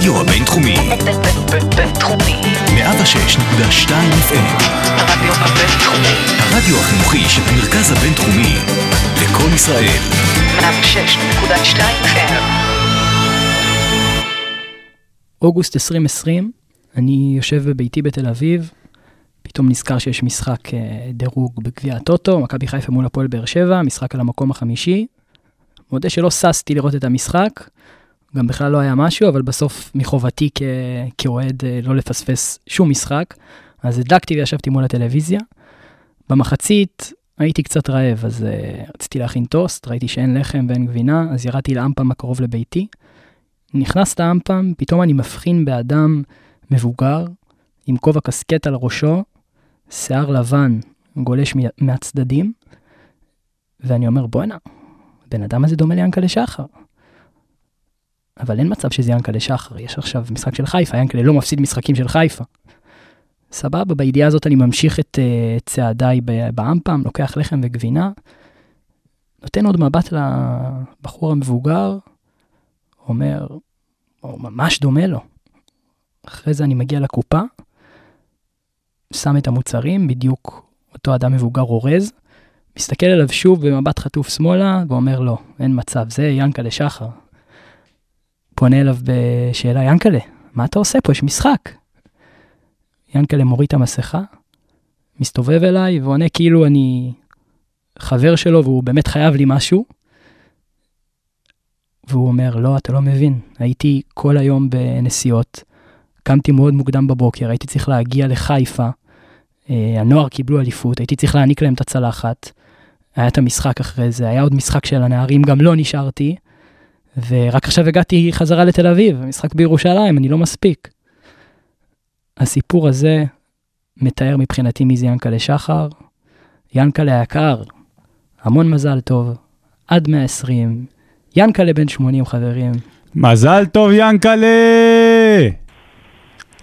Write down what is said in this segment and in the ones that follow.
הרדיו הבינתחומי. בינתחומי. 106.2 FM. הרדיו הבינתחומי. הרדיו החינוכי של המרכז הבינתחומי. לקום ישראל. 106.2 FM. אוגוסט 2020, אני יושב בביתי בתל אביב, פתאום נזכר שיש משחק אה, דירוג בגביע הטוטו, מכבי חיפה מול הפועל באר שבע, משחק על המקום החמישי. מודה שלא ששתי לראות את המשחק, גם בכלל לא היה משהו, אבל בסוף מחובתי כ- כאוהד אה, לא לפספס שום משחק, אז הדלקתי וישבתי מול הטלוויזיה. במחצית הייתי קצת רעב, אז uh, רציתי להכין טוסט, ראיתי שאין לחם ואין גבינה, אז ירדתי לאמפם הקרוב לביתי. נכנס לאמפם, פתאום אני מבחין באדם מבוגר, עם כובע קסקט על ראשו, שיער לבן גולש מהצדדים, ואני אומר, בואנה, הבן אדם הזה דומה ליענקלה שחר. אבל אין מצב שזה יענקלה שחר, יש עכשיו משחק של חיפה, יענקלה לא מפסיד משחקים של חיפה. סבבה, בידיעה הזאת אני ממשיך את uh, צעדיי באמפם, לוקח לחם וגבינה, נותן עוד מבט לבחור המבוגר, אומר, הוא ממש דומה לו. אחרי זה אני מגיע לקופה, שם את המוצרים, בדיוק אותו אדם מבוגר אורז, מסתכל עליו שוב במבט חטוף שמאלה, ואומר לו, אין מצב, זה ינקלה שחר. פונה אליו בשאלה, ינקלה, מה אתה עושה פה? יש משחק. ינקלה מוריד את המסכה, מסתובב אליי ועונה כאילו אני חבר שלו והוא באמת חייב לי משהו. והוא אומר, לא, אתה לא מבין, הייתי כל היום בנסיעות, קמתי מאוד מוקדם בבוקר, הייתי צריך להגיע לחיפה, אה, הנוער קיבלו אליפות, הייתי צריך להעניק להם את הצלחת, היה את המשחק אחרי זה, היה עוד משחק של הנערים, גם לא נשארתי, ורק עכשיו הגעתי חזרה לתל אביב, משחק בירושלים, אני לא מספיק. הסיפור הזה מתאר מבחינתי מי זה ינקלה שחר. ינקלה היקר, המון מזל טוב, עד 120, ינקלה בן 80 חברים. מזל טוב ינקלה!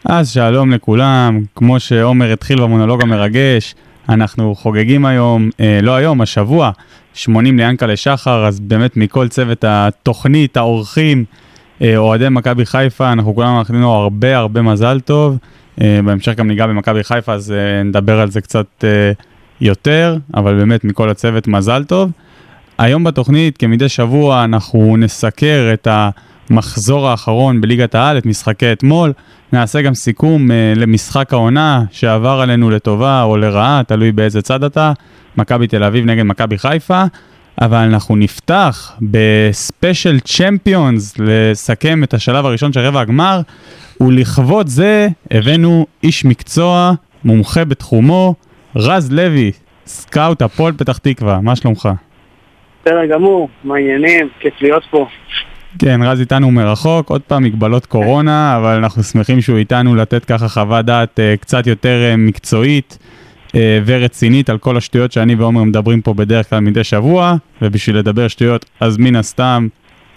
אז שלום לכולם, כמו שעומר התחיל במונולוג המרגש, אנחנו חוגגים היום, אה, לא היום, השבוע, 80 ליאנקלה שחר, אז באמת מכל צוות התוכנית, האורחים, אה, אוהדי מכבי חיפה, אנחנו כולם מאחלים לו הרבה הרבה מזל טוב. אה, בהמשך גם ניגע במכבי חיפה, אז אה, נדבר על זה קצת אה, יותר, אבל באמת מכל הצוות מזל טוב. היום בתוכנית, כמדי שבוע, אנחנו נסקר את המחזור האחרון בליגת העל, את משחקי אתמול. נעשה גם סיכום אה, למשחק העונה שעבר עלינו לטובה או לרעה, תלוי באיזה צד אתה, מכבי תל אביב נגד מכבי חיפה. אבל אנחנו נפתח בספיישל צ'מפיונס לסכם את השלב הראשון של רבע הגמר, ולכבוד זה הבאנו איש מקצוע, מומחה בתחומו, רז לוי, סקאוט הפועל פתח תקווה, מה שלומך? בסדר גמור, מה העניינים? כיף להיות פה. כן, רז איתנו מרחוק, עוד פעם מגבלות קורונה, אבל אנחנו שמחים שהוא איתנו לתת ככה חוות דעת uh, קצת יותר uh, מקצועית uh, ורצינית על כל השטויות שאני ועומר מדברים פה בדרך כלל מדי שבוע, ובשביל לדבר שטויות, אז מן הסתם,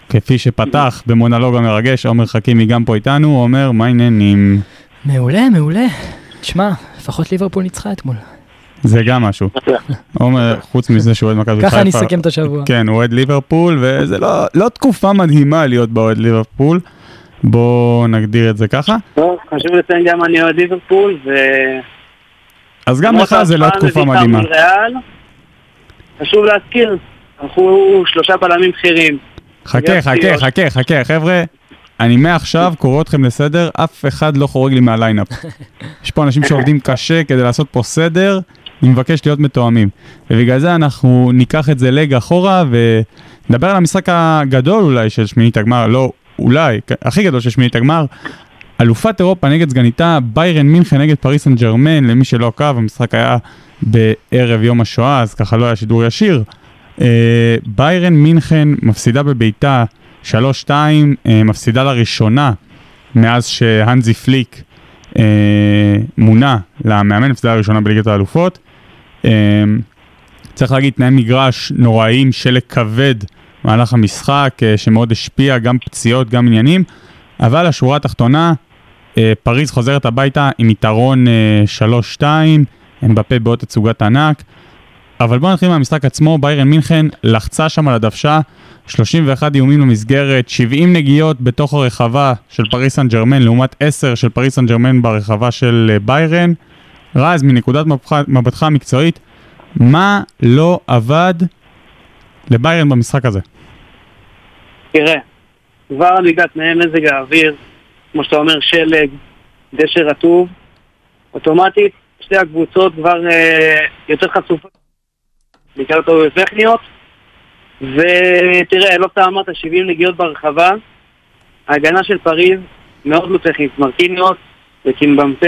כפי שפתח במונולוג המרגש, עומר חכימי גם פה איתנו, עומר, מה העניינים? מעולה, מעולה. תשמע, לפחות ליברפול ניצחה אתמול. זה גם משהו. עומר, חוץ מזה שהוא אוהד מכבי חיפה, ככה אני אסכם את השבוע. כן, הוא אוהד ליברפול, וזה לא, לא תקופה מדהימה להיות באוהד ליברפול. בואו נגדיר את זה ככה. טוב, חשוב לציין גם אני אוהד ליברפול, ו... אז גם לך זה לא תקופה מדהימה. חשוב להזכיר, הלכו שלושה בלמים בכירים. חכה, חכה. חכה, חכה, חבר'ה. אני מעכשיו קורא אתכם לסדר, אף אחד לא חורג לי מהליינאפ. יש פה אנשים שעובדים קשה כדי לעשות פה סדר, אני מבקש להיות מתואמים. ובגלל זה אנחנו ניקח את זה לג אחורה ונדבר על המשחק הגדול אולי של שמינית הגמר, לא אולי, הכי גדול של שמינית הגמר. אלופת אירופה נגד סגניתה, ביירן מינכן נגד פריס סן ג'רמן, למי שלא עקב, המשחק היה בערב יום השואה, אז ככה לא היה שידור ישיר. אה, ביירן מינכן מפסידה בביתה 3-2, אה, מפסידה לראשונה מאז שהנזי פליק אה, מונה למאמן, מפסידה לראשונה בליגת האלופות. אה, צריך להגיד, תנאי מגרש נוראיים, שלג כבד במהלך המשחק, אה, שמאוד השפיע, גם פציעות, גם עניינים, אבל השורה התחתונה, אה, פריז חוזרת הביתה עם יתרון אה, 3-2, אמבפה בעוד תצוגת ענק. אבל בואו נתחיל מהמשחק עצמו, ביירן מינכן לחצה שם על הדוושה, 31 איומים למסגרת, 70 נגיעות בתוך הרחבה של פריס סן ג'רמן, לעומת 10 של פריס סן ג'רמן ברחבה של ביירן. רז, מנקודת מבטך- המקצועית, מה לא עבד לביירן במשחק הזה? תראה, כבר על ליגת תנאי מזג האוויר, כמו שאתה אומר, שלג, דשא רטוב, אוטומטית שתי הקבוצות כבר אה, יותר חשופות, בעיקר טעויות טכניות, ותראה, לא סתם אמרת 70 נגיעות ברחבה, ההגנה של פריז מאוד לא טכנית, מרקיניות וקימבמפה,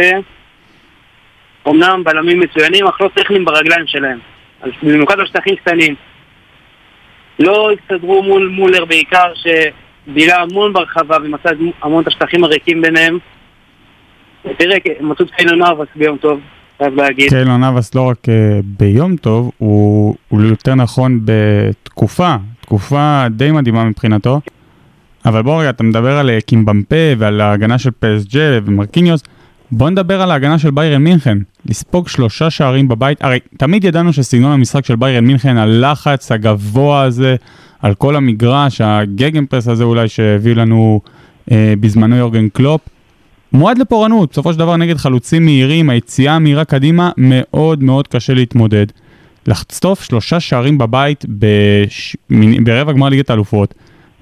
אמנם בלמים מצוינים, אך לא טכניים ברגליים שלהם, אז במיוחד בשטחים קטנים. לא הסתדרו מול מולר בעיקר, שבילה המון ברחבה ומצא המון את השטחים הריקים ביניהם. תראה, מצאו את קיילור נבאס ביום טוב, חייב להגיד. קיילור נבאס לא רק אה, ביום טוב, הוא, הוא יותר נכון בתקופה, תקופה די מדהימה מבחינתו. אבל בוא רגע, אתה מדבר על אה, קימפמבה ועל ההגנה של פ.ס.ז' ומרקיניוס. בוא נדבר על ההגנה של ביירן מינכן. לספוג שלושה שערים בבית, הרי תמיד ידענו שסגנון המשחק של ביירן מינכן, הלחץ הגבוה הזה, על כל המגרש, הגגן פרס הזה אולי שהביא לנו אה, בזמנו יורגן קלופ, מועד לפורענות, בסופו של דבר נגד חלוצים מהירים, היציאה המהירה קדימה, מאוד מאוד קשה להתמודד. לחטוף שלושה שערים בבית בש... ברבע גמר ליגת האלופות,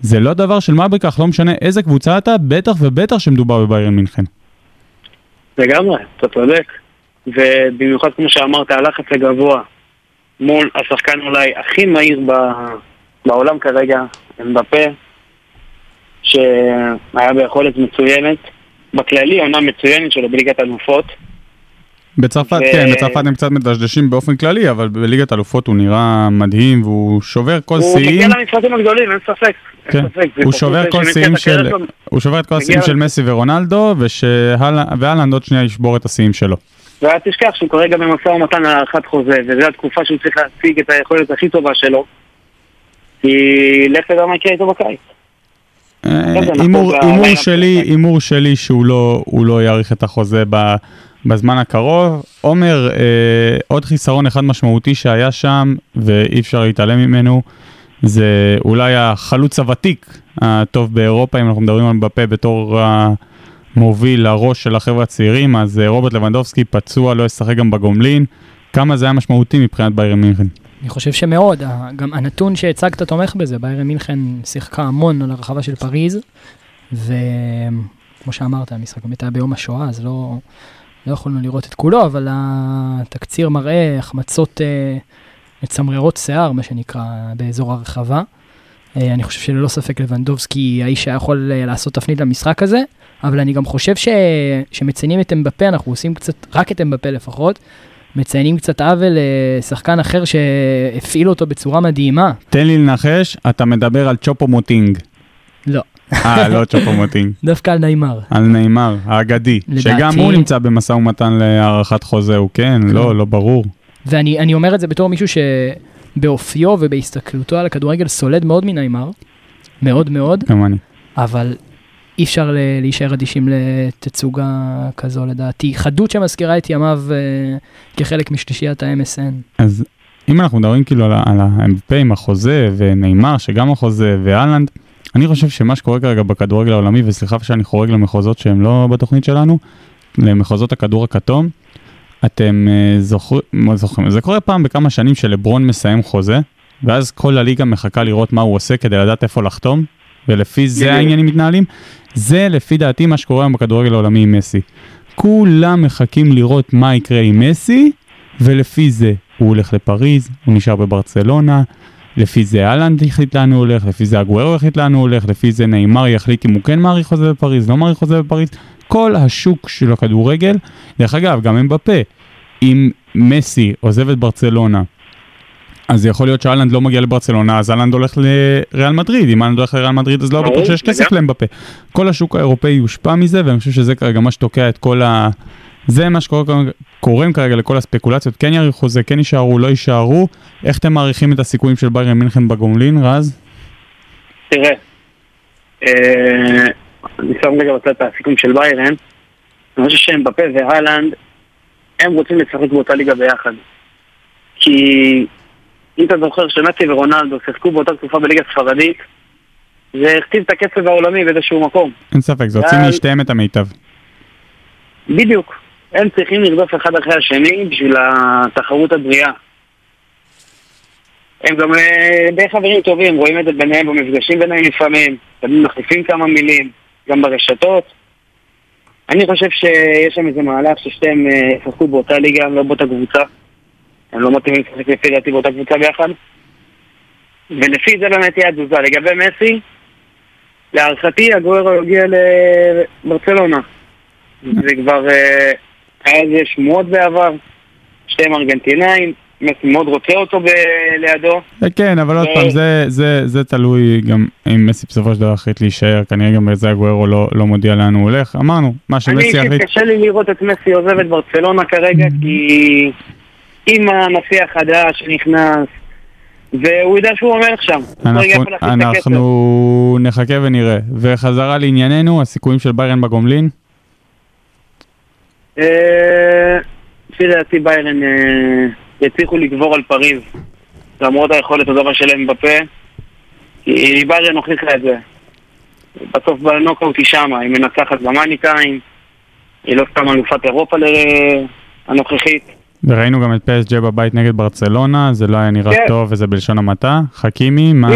זה לא דבר של מה בכך, לא משנה איזה קבוצה אתה, בטח ובטח שמדובר בביירן מינכן. לגמרי, אתה צודק. ובמיוחד כמו שאמרת, הלחץ הגבוה מול השחקן אולי הכי מהיר ב- בעולם כרגע, אמבפה, שהיה ביכולת מצוינת. בכללי, עונה מצוינת שלו בליגת אלופות. בצרפת, ו- כן, בצרפת הם קצת מדשדשים באופן כללי, אבל בליגת אלופות הוא נראה מדהים והוא שובר כל הוא מגיע שיאים. למשחקים הגדולים, אין ספק. כן, אין ספק. זה הוא שובר כל שמציע שיאים את הקריירה של. הוא שובר את כל השיאים של מסי ורונלדו, ואלנד עוד שנייה ישבור את השיאים שלו. ואל תשכח שהוא כרגע במשא ומתן על הארכת חוזה, וזו התקופה שהוא צריך להציג את היכולת הכי טובה שלו. כי לך תדע מה יקרה איתו בקיץ. אה, הימור שלי. הימור שלי שהוא לא, לא יאריך את החוזה בזמן הקרוב. עומר, אה, עוד חיסרון אחד משמעותי שהיה שם, ואי אפשר להתעלם ממנו, זה אולי החלוץ הוותיק הטוב באירופה, אם אנחנו מדברים על בפה בתור המוביל, הראש של החבר'ה הצעירים, אז אה, רוברט לבנדובסקי פצוע, לא ישחק גם בגומלין. כמה זה היה משמעותי מבחינת ביירן מינכן? אני חושב שמאוד, גם הנתון שהצגת תומך בזה, ביירן מינכן שיחקה המון על הרחבה של פריז, וכמו שאמרת, המשחק באמת היה ביום השואה, אז לא, לא יכולנו לראות את כולו, אבל התקציר מראה החמצות אה, מצמררות שיער, מה שנקרא, באזור הרחבה. אה, אני חושב שללא ספק לבנדובסקי האיש שהיה יכול אה, לעשות תפנית למשחק הזה, אבל אני גם חושב ש... שמציינים את אמבפה, אנחנו עושים קצת, רק את אמבפה לפחות, מציינים קצת עוול לשחקן אחר שהפעיל אותו בצורה מדהימה. תן לי לנחש, אתה מדבר על צ'ופו מוטינג. לא, אה, לא צ'ופו מוטינג. דווקא על ניימר. על נאמר, האגדי, לדעתי- שגם הוא נמצא במשא ומתן להארכת חוזה, הוא כן, לא, לא ברור. ואני אני אומר את זה בתור מישהו שבאופיו ובהסתכלותו על הכדורגל סולד מאוד מניימר, מאוד מאוד, גם אני. אבל אי אפשר להישאר אדישים לתצוגה כזו לדעתי. חדות שמזכירה את ימיו אה, כחלק משלישיית ה-MSN. אז אם אנחנו מדברים כאילו על, על ה-MVP עם החוזה, ונאמר שגם החוזה, ואלנד, אני חושב שמה שקורה כרגע בכדורגל העולמי, וסליחה שאני חורג למחוזות שהם לא בתוכנית שלנו, למחוזות הכדור הכתום, אתם אה, זוכרים, מה זוכרים, זה קורה פעם בכמה שנים שלברון מסיים חוזה, ואז כל הליגה מחכה לראות מה הוא עושה כדי לדעת איפה לחתום, ולפי זה. העניינים מתנהלים. זה לפי דעתי מה שקורה היום בכדורגל העולמי עם מסי. כולם מחכים לראות מה יקרה עם מסי, ולפי זה הוא הולך לפריז, הוא נשאר בברצלונה, לפי זה אהלנד החליט לאן הוא הולך, לפי זה הגוורו החליט לאן הוא הולך, לפי זה נאמר יחליט אם הוא כן מעריך חוזה בפריז, לא מעריך חוזה בפריז, כל השוק של הכדורגל, דרך אגב, גם אמבפה, אם מסי עוזב את ברצלונה, אז יכול להיות שאלנד לא מגיע לברצלונה, אז אהלנד הולך לריאל מדריד, אם אהלנד הולך לריאל מדריד אז לא בטוח שיש כסף לגמרי. לאמבפה. כל השוק האירופאי יושפע מזה, ואני חושב שזה כרגע מה שתוקע את כל ה... זה מה שקוראים כרגע לכל הספקולציות, כן יאריכו חוזה, כן יישארו, לא יישארו. איך אתם מעריכים את הסיכויים של ביירן מינכן בגומלין, רז? תראה, אה, אני שם רגע בצד את הסיכום של ביירן. אני חושב שהם בפה והלנד, הם רוצים לשחק באותה ליגה ביחד. כי אם אתה זוכר שמסי ורונלדו שיחקו באותה תקופה בליגה ספרדית, זה הכתיב את הקצב העולמי באיזשהו מקום. אין ספק, זה הוציא ואז- משתיהם את המיטב. בדיוק. הם צריכים לרדוף אחד אחרי השני בשביל התחרות הבריאה. הם גם אה, די חברים טובים, רואים את זה ביניהם במפגשים ביניהם לפעמים, תמיד מחליפים כמה מילים, גם ברשתות. אני חושב שיש שם איזה מהלך ששתיהם אה, ישחקו באותה ליגה, לא באותה קבוצה. הם לא מתאימים לשחק לפי דעתי באותה קבוצה ביחד. ולפי זה באמת תהיה התזוזה. לגבי מסי, להערכתי הגוירו יגיע לברצלונה. זה כבר אה, היה איזה שמועות בעבר, שתיהם ארגנטינאים, מאוד רוצה אותו ב- לידו. כן, אבל עוד פעם, זה- זה- זה תלוי גם אם מסי בסופו של דבר החליט להישאר, כנראה גם בזה הגוארו לא- לא מודיע לאן הוא הולך. אמרנו, מה אני שמסי אישית יחליט. קשה לי לראות את מסי עוזב את ברצלונה כרגע, כי עם הנשיא החדש שנכנס, והוא יודע שהוא המלך שם. לא אנחנו-. אנחנו נחכה ונראה. וחזרה לענייננו, הסיכויים של ביירן בגומלין? אה, לפי דעתי ביירן אה, יצליחו לגבור על פריז, למרות היכולת הטובה שלהם בפה, כי ביירן הוכיחה את זה. בסוף בנוקאוט היא שמה, היא מנצחת במאני טיים, היא לא סתם אלופת אירופה ל- הנוכחית. וראינו גם את פסג' בבית נגד ברצלונה, זה לא היה נראה כן. טוב וזה בלשון המעטה. חכימי, מה.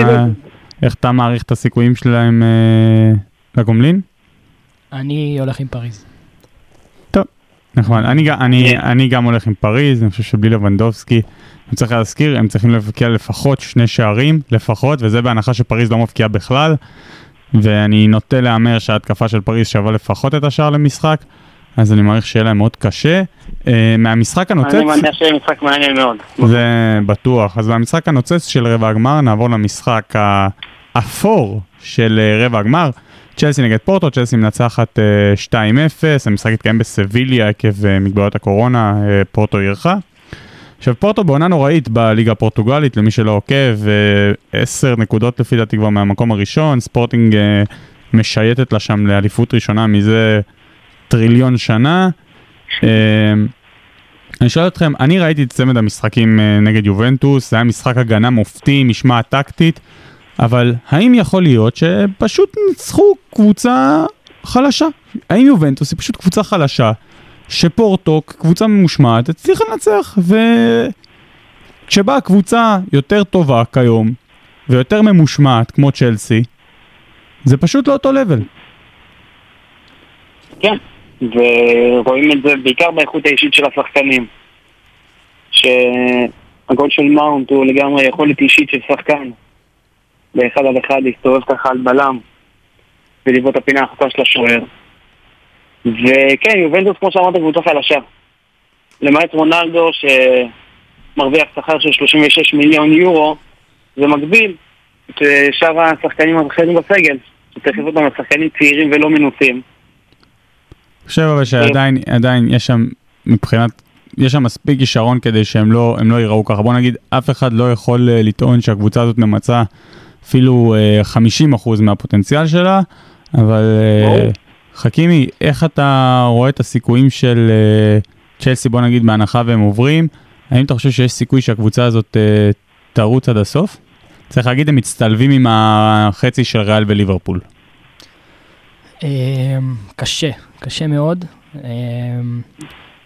איך אתה מעריך את הסיכויים שלהם אה, לגומלין? אני הולך עם פריז. נכון, אני, אני, כן. אני גם הולך עם פריז, אני חושב שבלי לבנדובסקי, אני צריך להזכיר, הם צריכים להבקיע לפחות שני שערים, לפחות, וזה בהנחה שפריז לא מבקיעה בכלל, ואני נוטה להמר שההתקפה של פריז שווה לפחות את השער למשחק, אז אני מעריך שיהיה להם מאוד קשה. Uh, מהמשחק הנוצץ, אני מניח שיהיה משחק מעניין מאוד. זה בטוח, אז מהמשחק הנוצץ של רבע הגמר נעבור למשחק האפור של אה, רבע הגמר. צ'לסי נגד פורטו, צ'לסי מנצחת אה, 2-0, המשחק התקיים בסביליה עקב אה, מגבלות הקורונה, אה, פורטו אירחה. עכשיו פורטו בעונה נוראית בליגה הפורטוגלית, למי שלא עוקב, אה, 10 נקודות לפי דעתי כבר מהמקום הראשון, ספורטינג אה, משייטת לה שם לאליפות ראשונה מזה טריליון שנה. אה, אני שואל אתכם, אני ראיתי את צמד המשחקים אה, נגד יובנטוס, זה היה משחק הגנה מופתי, משמעת טקטית, אבל האם יכול להיות שפשוט ניצחו קבוצה חלשה? האם יובנטוס היא פשוט קבוצה חלשה, שפורטו, קבוצה ממושמעת, הצליחה לנצח, וכשבאה קבוצה יותר טובה כיום, ויותר ממושמעת כמו צ'לסי, זה פשוט לא אותו לבל. כן, ורואים את זה בעיקר באיכות האישית של השחקנים. שהגול של מאונט הוא לגמרי יכולת אישית של שחקן. באחד על אחד להסתובב ככה על בלם ולבעוט את הפינה החוצה של השוער. וכן, יובנטוס כמו שאמרת קבוצה חלשה. למעט רונלדו שמרוויח שכר של 36 מיליון יורו, זה מגביל את אה, שאר השחקנים האחרים בסגל. שצריך לראות אותם שחקנים צעירים ולא מנוסים. אני חושב אבל שעדיין עדיין יש שם מבחינת, יש שם מספיק כישרון כדי שהם לא, לא ייראו ככה. בוא נגיד, אף אחד לא יכול אה, לטעון שהקבוצה הזאת ממצה אפילו אה, 50% מהפוטנציאל שלה, אבל אה, ברור. חכימי, איך אתה רואה את הסיכויים של אה, צ'לסי, בוא נגיד, בהנחה והם עוברים? האם אתה חושב שיש סיכוי שהקבוצה הזאת אה, תרוץ עד הסוף? צריך להגיד, הם מצטלבים עם החצי של ריאל וליברפול. קשה, קשה מאוד.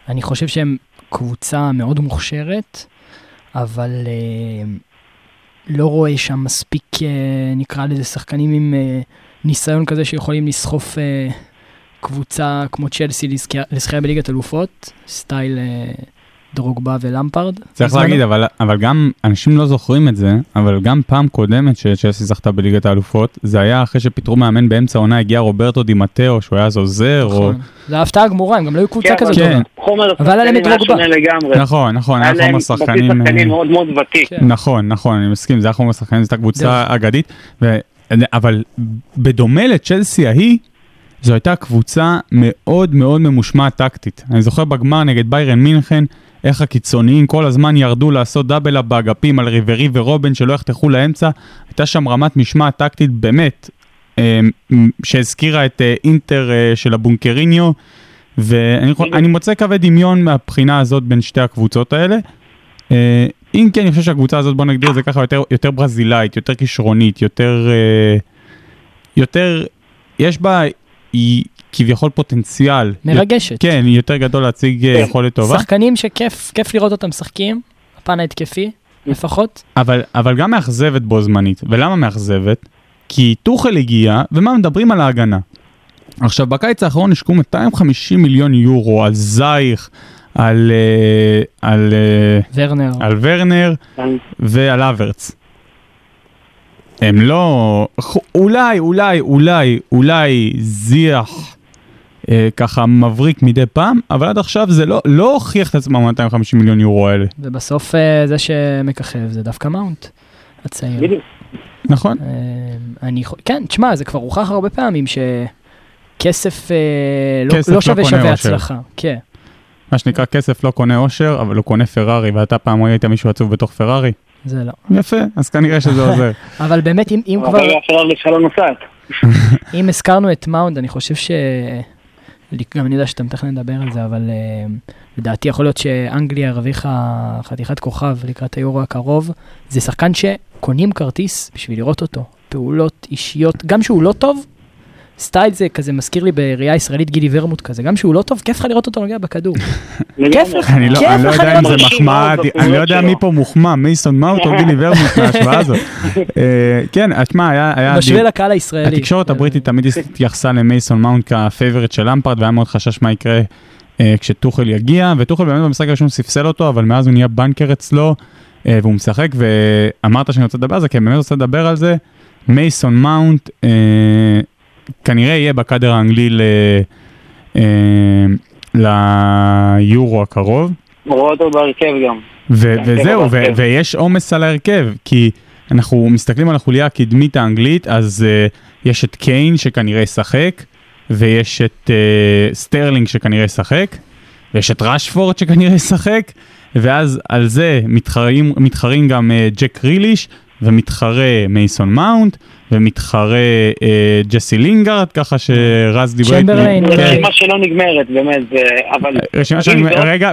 אני חושב שהם קבוצה מאוד מוכשרת, אבל לא רואה שם מספיק, אה, נקרא לזה, שחקנים עם אה, ניסיון כזה שיכולים לסחוף אה, קבוצה כמו צ'לסי לזכייה- בליגת אלופות, סטייל דרוגבה ולמפרד. צריך בזמנו. להגיד, אבל, אבל גם, אנשים לא זוכרים את זה, אבל גם פעם קודמת שצ'לסי זכתה בליגת האלופות, זה היה אחרי שפיטרו מאמן באמצע העונה, הגיע רוברטו דימטאו, שהוא היה אז עוזר, או... נכון. זו הפתעה גמורה, הם גם לא היו קבוצה כן, כזאת כן. חומר אבל היה להם את דרוגבה. שונה לגמרי. נכון, נכון, היה היה להם חומר בסיס שחקנים... אה, מאוד מאוד ותיק. כן. נכון, נכון, אני מסכים, זה היה חומר שחקנים, זו הייתה קבוצה. אגדית, ו... אבל בדומה לצ'לסי ההיא, זו הייתה קבוצה מאוד מאוד ממושמעת טקטית. אני זוכר בגמר נגד ביירן מינכן, איך הקיצוניים כל הזמן ירדו לעשות דאבל-אפ באגפים על ריברי ורובן שלא יחתכו לאמצע. הייתה שם רמת משמעת טקטית באמת, אה, שהזכירה את אה, אינטר אה, של הבונקריניו, ואני מוצא קווי דמיון מהבחינה הזאת בין שתי הקבוצות האלה. אם כי אני חושב שהקבוצה הזאת, בוא נגדיר את זה ככה, יותר, יותר ברזילאית, יותר כישרונית, יותר... יותר... יש בה כביכול פוטנציאל. מרגשת. כן, היא יותר גדול להציג אה, יכולת טובה. שחקנים שכיף כיף לראות אותם משחקים, הפן ההתקפי לפחות. אבל, אבל גם מאכזבת בו זמנית. ולמה מאכזבת? כי טוחל הגיע, ומה מדברים על ההגנה. עכשיו, בקיץ האחרון השקעו 250 מיליון יורו על זייך, על, אה, על, אה, ורנר. על ורנר ועל אברץ. הם לא... אולי, אולי, אולי, אולי זיח אה, ככה מבריק מדי פעם, אבל עד עכשיו זה לא, לא הוכיח את עצמם 250 מיליון יורו האלה. ובסוף אה, זה שמככב זה דווקא מאונט הצעיר. בדיוק. נכון? אה, אני, כן, תשמע, זה כבר הוכח הרבה פעמים שכסף אה, לא, כסף לא לא שווה קונה שווה אושר. הצלחה. כן. מה שנקרא כסף לא קונה אושר, אבל הוא קונה פרארי, ואתה פעם ראית מישהו עצוב בתוך פרארי? זה לא. יפה, אז כנראה שזה עוזר. אבל באמת, אם, אם כבר, אבל הפרארי שלך לא נוסעת. אם הזכרנו את מאונד, אני חושב ש... גם אני יודע שאתם תכף נדבר על זה, אבל אה, לדעתי יכול להיות שאנגליה הרוויחה חתיכת כוכב לקראת היורו הקרוב. זה שחקן שקונים כרטיס בשביל לראות אותו. פעולות אישיות, גם שהוא לא טוב, סטייל זה כזה מזכיר לי בראייה ישראלית גילי ורמוט כזה, גם שהוא לא טוב, כיף לך לראות אותו נוגע בכדור. כיף לך, אני לא, כיף אני לא לך יודע אם זה. מחמאה, אני לא יודע בפעולות מי שלו. פה מוחמא, מייסון מאונט או גילי ורמוט מההשוואה הזאת. אה, כן, אז תשמע, היה... משווה לקהל הישראלי. התקשורת הבריטית תמיד התייחסה למייסון מאונט כפייבוריט של למפרד, והיה מאוד חשש מה יקרה אה, כשטוחל יגיע, וטוחל באמת במשחק הראשון ספסל אותו, אבל מאז הוא נהיה בנקר אצלו, אה, והוא משחק, ואמרת שאני רוצה לדבר על זה, כי אני באמת רוצה לדבר על זה. מייסון מאונט אה, כנראה יהיה בקאדר האנגלי ל- אה, ליורו הקרוב. רואה אותו בהרכב גם. ו- וזהו, ו-. ויש עומס על ההרכב, כי אנחנו מסתכלים על החוליה הקדמית האנגלית, אז uh, יש את קיין שכנראה ישחק, ויש את אה, סטרלינג שכנראה ישחק, ויש את ראשפורד שכנראה ישחק, ואז על זה מתחרים, מתחרים גם אה, ג'ק גריליש, ומתחרה מייסון מאונט, ומתחרה אה, ג'סי לינגארד, ככה שרז דיבר איתי. צ'מברליין, זו כן. רשימה שלא נגמרת, באמת, זה- אבל... רשימה שאני, זאת, רגע,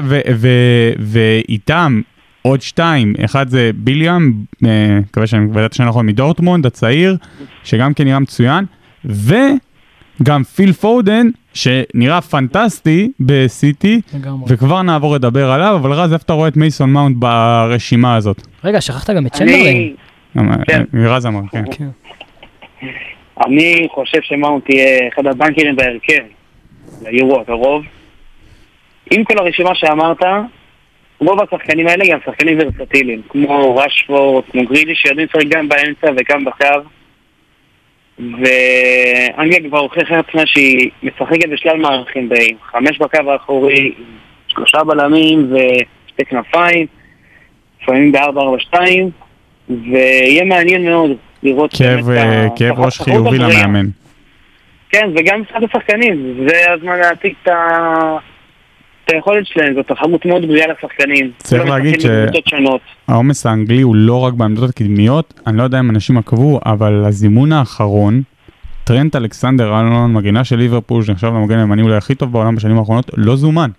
ואיתם עוד שתיים, אחד זה בלינגהם, אה, מקווה שאני מבטא את השם נכון, מדורטמונד, הצעיר, שגם כן נראה מצוין, וגם פיל פודן, שנראה פנטסטי בסיטי, לגמרי. וכבר נעבור לדבר עליו, אבל רז, איפה אתה רואה את מייסון מאונט ברשימה הזאת? רגע, שכחת גם את צ'מברליין. אני- כן. אה, אמר, כן. כן. אני חושב שמאונט יהיה אחד הבנקרים בהרכב ליורו הקרוב. עם כל הרשימה שאמרת, רוב השחקנים האלה גם שחקנים ורסטיליים, כמו רשפורד, כמו גריליש, שיודעים לשחק גם באמצע וגם בקו. ואנגליה כבר הוכיחה את עצמה שהיא משחקת בשלל מערכים באים. חמש בקו האחורי, עם שלושה בלמים ושתי כנפיים, לפעמים בארבע ארבע שתיים, ויהיה מעניין מאוד לראות כאב, אה, כאב ראש חיובי. למאמן. כן, וגם מבחינת השחקנים, זה הזמן להציג את ה... את היכולת שלהם, זו תחרות מאוד בריאה לשחקנים. צריך כולם להגיד משחקים בקבוצות שונות. העומס האנגלי הוא לא רק בעמדות הקדמיות, אני לא יודע אם אנשים עקבו, אבל הזימון האחרון, טרנט אלכסנדר ארנולד, מגינה של ליברפול, שנחשב למגן הימני אולי הכי טוב בעולם בשנים האחרונות, לא זומן.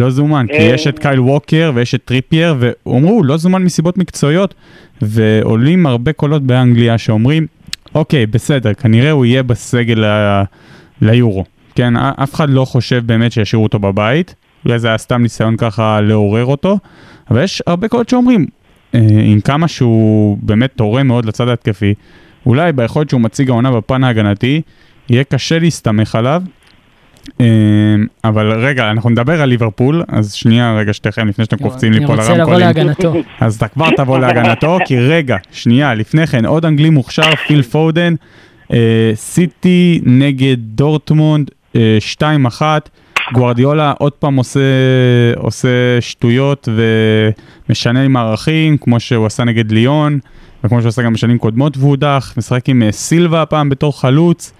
לא זומן, כי אה. יש את קייל ווקר ויש את טריפייר, ואמרו, לא זומן מסיבות מקצועיות, ועולים הרבה קולות באנגליה שאומרים, אוקיי, בסדר, כנראה הוא יהיה בסגל ליורו. כן, אף אחד לא חושב באמת שישאירו אותו בבית, אולי זה היה סתם ניסיון ככה לעורר אותו, אבל יש הרבה קולות שאומרים, אה, עם כמה שהוא באמת תורם מאוד לצד ההתקפי, אולי ביכולת שהוא מציג העונה בפן ההגנתי, יהיה קשה להסתמך עליו. אה, אבל רגע, אנחנו נדבר על ליברפול, אז שנייה רגע שתיכם לפני שאתם קופצים לי פה אני רוצה לבוא לרמקולים. להגנתו. אז אתה כבר תבוא להגנתו, כי רגע, שנייה, לפני כן, עוד אנגלי מוכשר, פיל פודן, אה, סיטי נגד דורטמונד, אה, 2-1, גוארדיולה עוד פעם עושה, עושה שטויות ומשנה עם הערכים, כמו שהוא עשה נגד ליון, וכמו שהוא עשה גם בשנים קודמות והוא הודח, משחק עם אה, סילבה הפעם בתור חלוץ.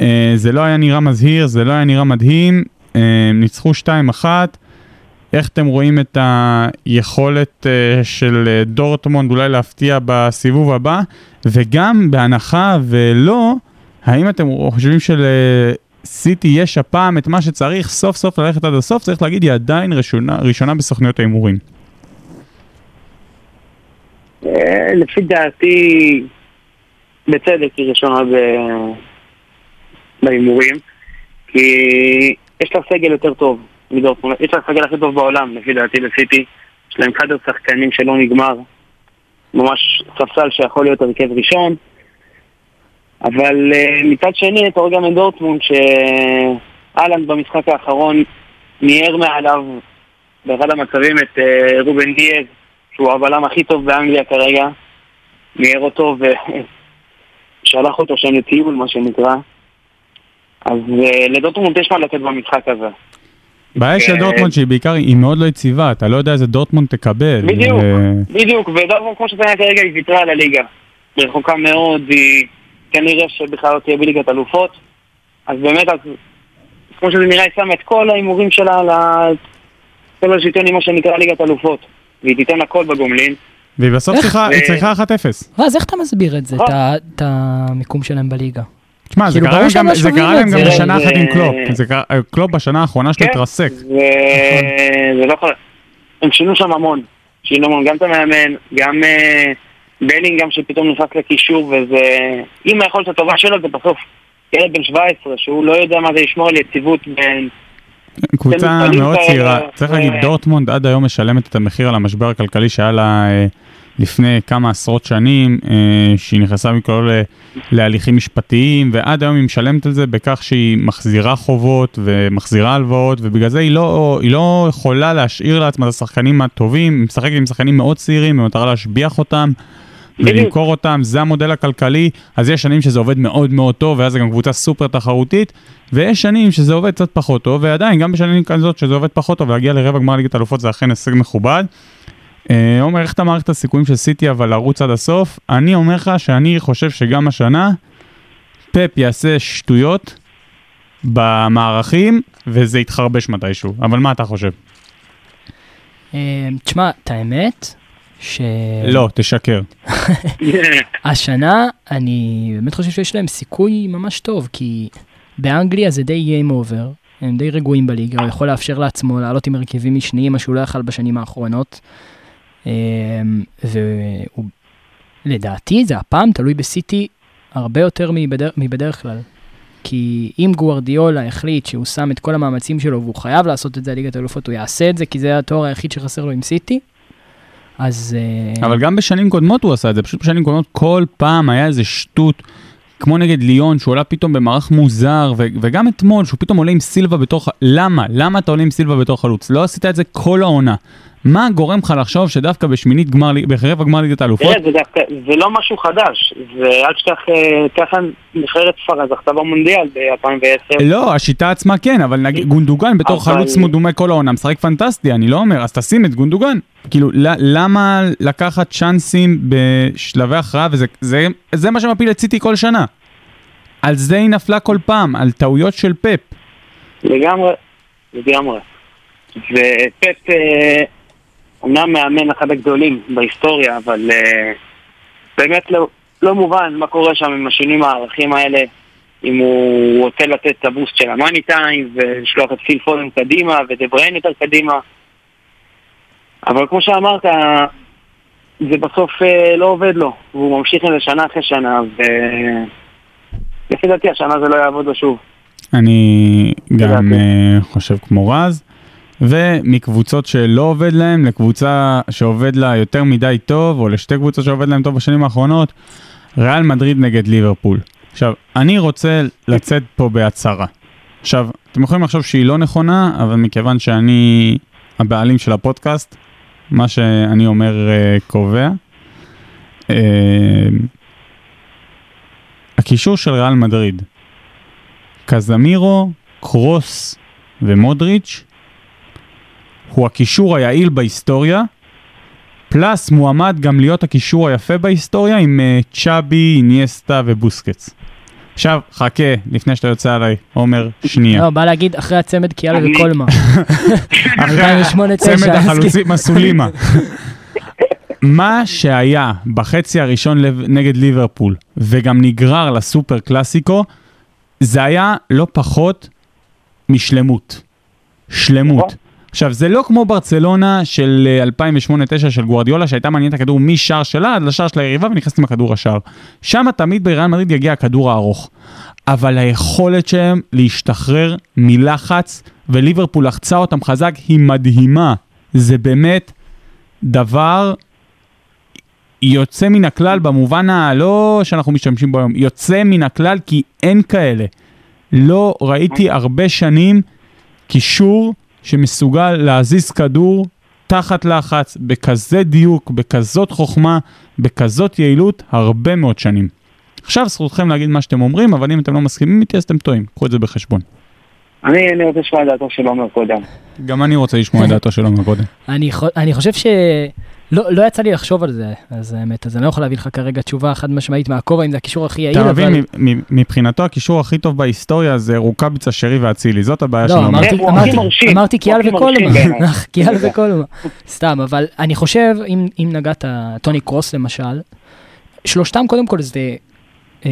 אה, זה לא היה נראה מזהיר, זה לא היה נראה מדהים, אה, ניצחו 2-1. איך אתם רואים את היכולת אה, של דורטמונד אולי להפתיע בסיבוב הבא, וגם בהנחה ולא, האם אתם חושבים שלסיטי יש הפעם את מה שצריך סוף סוף ללכת עד הסוף? צריך להגיד, היא עדיין ראשונה, ראשונה בסוכניות ההימורים. לפי דעתי, בצדק היא ראשונה ב- בהימורים, כי יש לה סגל יותר טוב מדורטמונד, יש לה סגל הכי טוב בעולם, לפי דעתי, לסיטי. יש להם חדר שחקנים שלא נגמר, ממש ספסל שיכול להיות הרכב ראשון. אבל uh, מצד שני, אתה רואה גם את דורטמונד, שאהלנד במשחק האחרון ניער מעליו באחד המצבים את uh, רובן דיאז, שהוא הבלם הכי טוב באנגליה כרגע, ניער אותו ושלח אותו שם לטיול, מה שנקרא. אז uh, לדורטמונד יש מה לתת במשחק הזה. הבעיה של אה, דורטמונד שהיא בעיקר, היא מאוד לא יציבה, אתה לא יודע איזה דורטמונד תקבל. בדיוק, אה, בדיוק, ודורטמונד כמו שאתה יודע כרגע היא ויתרה על הליגה. היא רחוקה מאוד, היא כנראה שבכלל לא תהיה בליגת אלופות. אז באמת, אז כמו שזה נראה, היא שמה את כל ההימורים שלה על. כל השלטון עם מה שנקרא ליגת אלופות. והיא תיתן הכל בגומלין. והיא בסוף? צריכה- היא ו- צריכה 1-0. רז, איך אתה מסביר את זה, אה. את המיקום שלהם בליגה? תשמע, זה כאילו, קרה להם גם-. גם בשנה אחת עם זה- קלופ. קלופ בשנה האחרונה שלו כן. התרסק. זה לא יכול... הם שינו שם המון. שינו המון, גם את המאמן, גם אה, בלינגהם שפתאום נכנס לקישור, וזה... אם היכולת הטובה שלו זה בסוף ילד בן 17, שהוא לא יודע מה זה לשמור על יציבות בין... קבוצה מאוד צעירה. צריך להגיד, דורטמונד עד היום משלמת את המחיר על המשבר הכלכלי שהיה לה אה, לפני כמה עשרות שנים, אה, שהיא נכנסה מכל להליכים משפטיים, ועד היום היא משלמת על זה בכך שהיא מחזירה חובות ומחזירה הלוואות, ובגלל זה היא לא, היא לא יכולה להשאיר לעצמה את השחקנים הטובים, היא משחקת עם שחקנים מאוד צעירים במטרה להשביח אותם. ולמכור אותם, זה המודל הכלכלי, אז יש שנים שזה עובד מאוד מאוד טוב, ואז זה גם קבוצה סופר תחרותית, ויש שנים שזה עובד קצת פחות טוב, ועדיין, גם בשנים כזאת שזה עובד פחות טוב, להגיע לרבע גמר ליגת אלופות זה אכן הישג מכובד. אה, עומר, איך אתה מעריך את הסיכויים של סיטי אבל לרוץ עד הסוף? אני אומר לך שאני חושב שגם השנה, פפ יעשה שטויות במערכים, וזה יתחרבש מתישהו. אבל מה אתה חושב? אה, תשמע, את האמת, ש... לא, תשקר. השנה אני באמת חושב שיש להם סיכוי ממש טוב, כי באנגליה זה די game over, הם די רגועים בליגה, הוא יכול לאפשר לעצמו לעלות עם הרכבים משניים, מה שהוא לא יכל בשנים האחרונות. אה, והוא, לדעתי זה הפעם תלוי בסיטי הרבה יותר מבדר, מבדרך כלל. כי אם גוארדיולה החליט שהוא שם את כל המאמצים שלו והוא חייב לעשות את זה על ליגת האלופות, הוא יעשה את זה כי זה התואר היחיד שחסר לו עם סיטי. אז... אה, אבל גם בשנים קודמות הוא עשה את זה, פשוט בשנים קודמות כל פעם היה איזה שטות, כמו נגד ליון, שהוא עולה פתאום במערך מוזר, ו- וגם אתמול, שהוא פתאום עולה עם סילבה בתור... ח- למה? למה אתה עולה עם סילבה בתור חלוץ? לא עשית את זה כל העונה. מה גורם לך לחשוב שדווקא בשמינית גמר, לי- ברבע גמר ליגת האלופות, תראה, זה דווקא, זה לא משהו חדש. זה אל תשכח, אה, ככה נבחרת ספרד זכתה במונדיאל ב-2010. לא, השיטה עצמה כן, אבל נגיד גונדוגן בתור חלוץ מדומה כל העונה, משחק פנטסטי, אני לא אומר, אז תשים את גונדוגן. כאילו, למה לקחת צ'אנסים בשלבי הכרעה, וזה זה, זה מה שמפיל את סיטי כל שנה. על זה היא נפלה כל פעם, על טעויות של פפ. לגמרי, לגמרי. ופפ אה, אומנם מאמן אחד הגדולים בהיסטוריה, אבל אה, באמת לא, לא מובן מה קורה שם עם השינויים הערכים האלה, אם הוא רוצה לתת את הבוסט של המאני טיים ולשלוח את פיל פודן קדימה ודה בריין יותר קדימה. אבל כמו שאמרת, זה בסוף אה, לא עובד לו, והוא ממשיך עם זה שנה אחרי שנה, ולפי דעתי השנה זה לא יעבוד לו שוב. אני גם uh, חושב כמו רז. ומקבוצות שלא עובד להם לקבוצה שעובד לה יותר מדי טוב, או לשתי קבוצות שעובד להם טוב בשנים האחרונות, ריאל מדריד נגד ליברפול. עכשיו, אני רוצה לצאת פה בהצהרה. עכשיו, אתם יכולים לחשוב שהיא לא נכונה, אבל מכיוון שאני הבעלים של הפודקאסט, מה שאני אומר uh, קובע. Uh, הקישור של ריאל מדריד, קזמירו, קרוס ומודריץ' הוא הקישור היעיל בהיסטוריה, פלס מועמד גם להיות הקישור היפה בהיסטוריה עם uh, צ'אבי, איניאסטה ובוסקץ. עכשיו, חכה, לפני שאתה יוצא עליי, עומר, שנייה. לא, בא להגיד אחרי הצמד קיאלה אני- וקולמה. אחרי 2008-2009, צמד אז החלוצים הסולימה. מה שהיה בחצי הראשון נגד ליברפול, וגם נגרר לסופר קלאסיקו, זה היה לא פחות משלמות. שלמות. עכשיו, זה לא כמו ברצלונה של אה, 2008-2009 של גוורדיולה, שהייתה מעניינת הכדור משער שלה עד לשער של היריבה ונכנסת עם הכדור השער. שם תמיד בריאל מדריד יגיע הכדור הארוך. אבל היכולת שלהם להשתחרר מלחץ, וליברפול לחצה אותם חזק, היא מדהימה. זה באמת דבר יוצא מן הכלל במובן הלא שאנחנו משתמשים בו היום, יוצא מן הכלל כי אין כאלה. לא ראיתי הרבה שנים קישור שמסוגל להזיז כדור תחת לחץ, בכזה דיוק, בכזאת חוכמה, בכזאת יעילות, הרבה מאוד שנים. עכשיו זכותכם להגיד מה שאתם אומרים, אבל אם אתם לא מסכימים איתי אז אתם טועים, קחו את זה בחשבון. אני אני רוצה לשמוע את דעתו של עומר קודם. גם אני רוצה לשמוע את דעתו של עומר קודם. אני, חו- אני חושב ש... לא, לא יצא לי לחשוב על זה, אז האמת, אז אני לא יכול להביא לך כרגע תשובה חד משמעית מהכובע אם זה הקישור הכי יעיל, אתה אבל... מ- מבחינתו הקישור הכי טוב בהיסטוריה זה רוקאביצה, שרי ואצילי, זאת הבעיה של לא. אמרתי, קיאל וקולמה. קיאל. וקולמה, סתם, אבל אני חושב, אם, אם נגעת, טוני קרוס למשל, שלושתם קודם כל זה אה,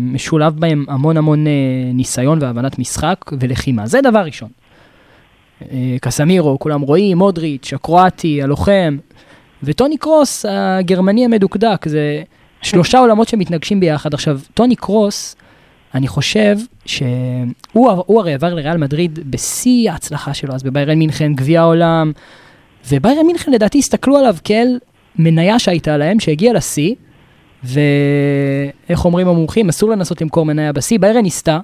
משולב בהם המון המון אה, ניסיון והבנת משחק ולחימה, זה דבר ראשון. אה, קסמירו, כולם רואים, מודריץ', הקרואטי, הלוחם, וטוני קרוס, הגרמני המדוקדק, זה שלושה עולמות שמתנגשים ביחד. עכשיו, טוני קרוס, אני חושב שהוא הוא הרי עבר לריאל מדריד בשיא ההצלחה שלו, אז בביירן מינכן, גביע העולם, וביירן מינכן לדעתי הסתכלו עליו כאל מניה שהייתה להם, שהגיעה לשיא, ואיך אומרים המומחים, אסור לנסות למכור מניה בשיא, ביירן ניסתה,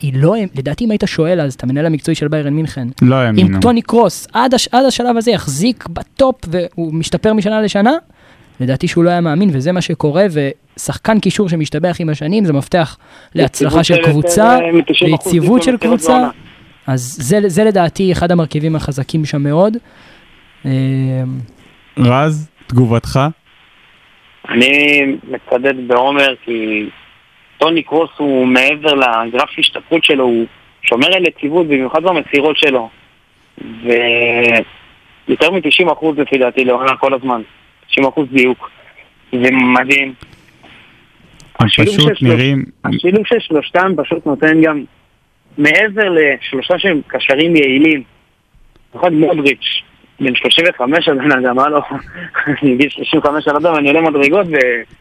והיא לא, לדעתי אם היית שואל אז את המנהל המקצועי של ביירן מינכן, לא האמינו. אם טוני קרוס עד, הש, עד השלב הזה יחזיק בטופ והוא משתפר משנה לשנה, לדעתי שהוא לא היה מאמין וזה מה שקורה ושחקן קישור שמשתבח עם השנים זה מפתח להצלחה של קבוצה, אה, מ- 90% ליציבות של קבוצה. אז זה, זה לדעתי אחד המרכיבים החזקים שם מאוד. אה, רז, תגובתך? אני מצדד בעומר כי טוני קרוס הוא מעבר לגרף השתפרות שלו, הוא שומר על יציבות במיוחד במסירות שלו. ויותר מ-90% לפי דעתי לעונה כל הזמן. 90% דיוק. זה מדהים. השילוב של נראים... השילוב של שלושתם פשוט נותן גם, מעבר לשלושה שהם קשרים יעילים, במיוחד מודריץ', בן 35 הבן אדם, הלו, אני גיל 35 על אדם, אני עולה מדרגות ו...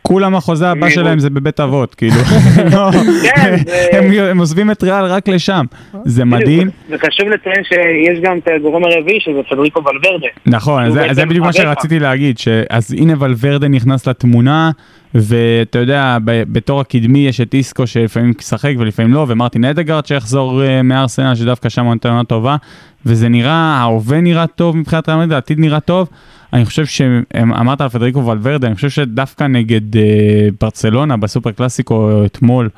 כולם החוזה הבא שלהם זה בבית אבות, כאילו. לא, כן, הם- עוזבים את ריאל רק לשם. זה מדהים. וחשוב לציין שיש גם את הגורם הרביעי, שזה פדריקו ולוורדה. נכון, זה, בדיוק מה. שרציתי להגיד. אז הנה ולוורדה נכנס לתמונה, ואתה יודע. בתור הקדמי יש את איסקו שלפעמים משחק ולפעמים לא, ומרטין אדגרד שיחזור uh, מארסנל, שדווקא שם נותן עונה טובה, וזה נראה, ההווה נראה טוב מבחינת רעיון, העתיד נראה טוב. אני חושב שאמרת על פדריקו ולוורדה, אני חושב שדווקא נגד uh, ברצלונה בסופר קלאסיקו אתמול,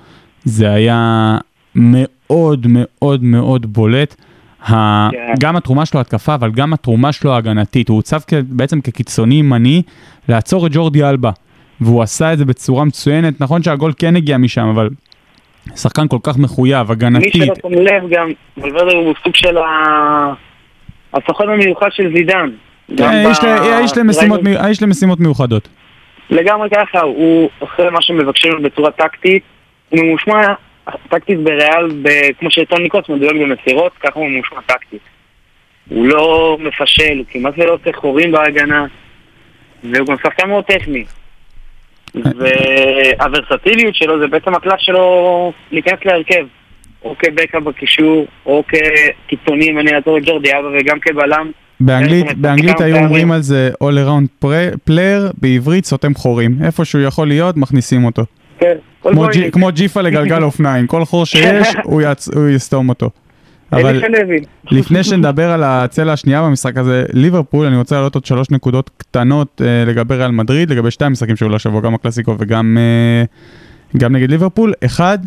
זה היה מאוד מאוד מאוד בולט. ה... כן. גם התרומה שלו התקפה, אבל גם התרומה שלו ההגנתית. הוא הוצב. בעצם כקיצוני ימני לעצור את ג'ורדי אלבה. והוא עשה את זה בצורה מצוינת. נכון שהגול כן הגיע משם, אבל שחקן כל כך מחויב, מי הגנתית. שלא שם לב גם, ולוורדה הוא סוג של הסוכן המיוחד של זידן. גם אה, למשימות מי- יש למשימות מיוחדות. לגמרי ככה, הוא עושה מה שמבקשים בצורה טקטית, הוא ממושמע טקטית בריאל, ב- כמו שטוני קוץ מדויק במסירות, ככה הוא ממושמע טקטית. הוא לא מפשל, הוא כמעט ולא עושה חורים בהגנה, והוא גם שחקן מאוד טכני. והוורסטיליות שלו זה בעצם הקלף שלו להיכנס להרכב. או כבקע בקישור, או כקיצוני אם אני אעזור את ג'ורדי אבא וגם כבלם. באנגלית, באנגלית היו. אומרים על זה all around player, בעברית סותם חורים. איפה שהוא יכול להיות, מכניסים אותו. כן, כמו ג'יפה לגלגל אופניים, כל חור שיש, הוא יסתום אותו. אבל. לפני שנדבר על הצלע השנייה במשחק הזה, ליברפול, אני רוצה להעלות עוד שלוש נקודות קטנות אה, לגבי ריאל מדריד, לגבי שתי המשחקים שהיו לשבוע, גם הקלאסיקו וגם אה, גם נגד ליברפול. אחד,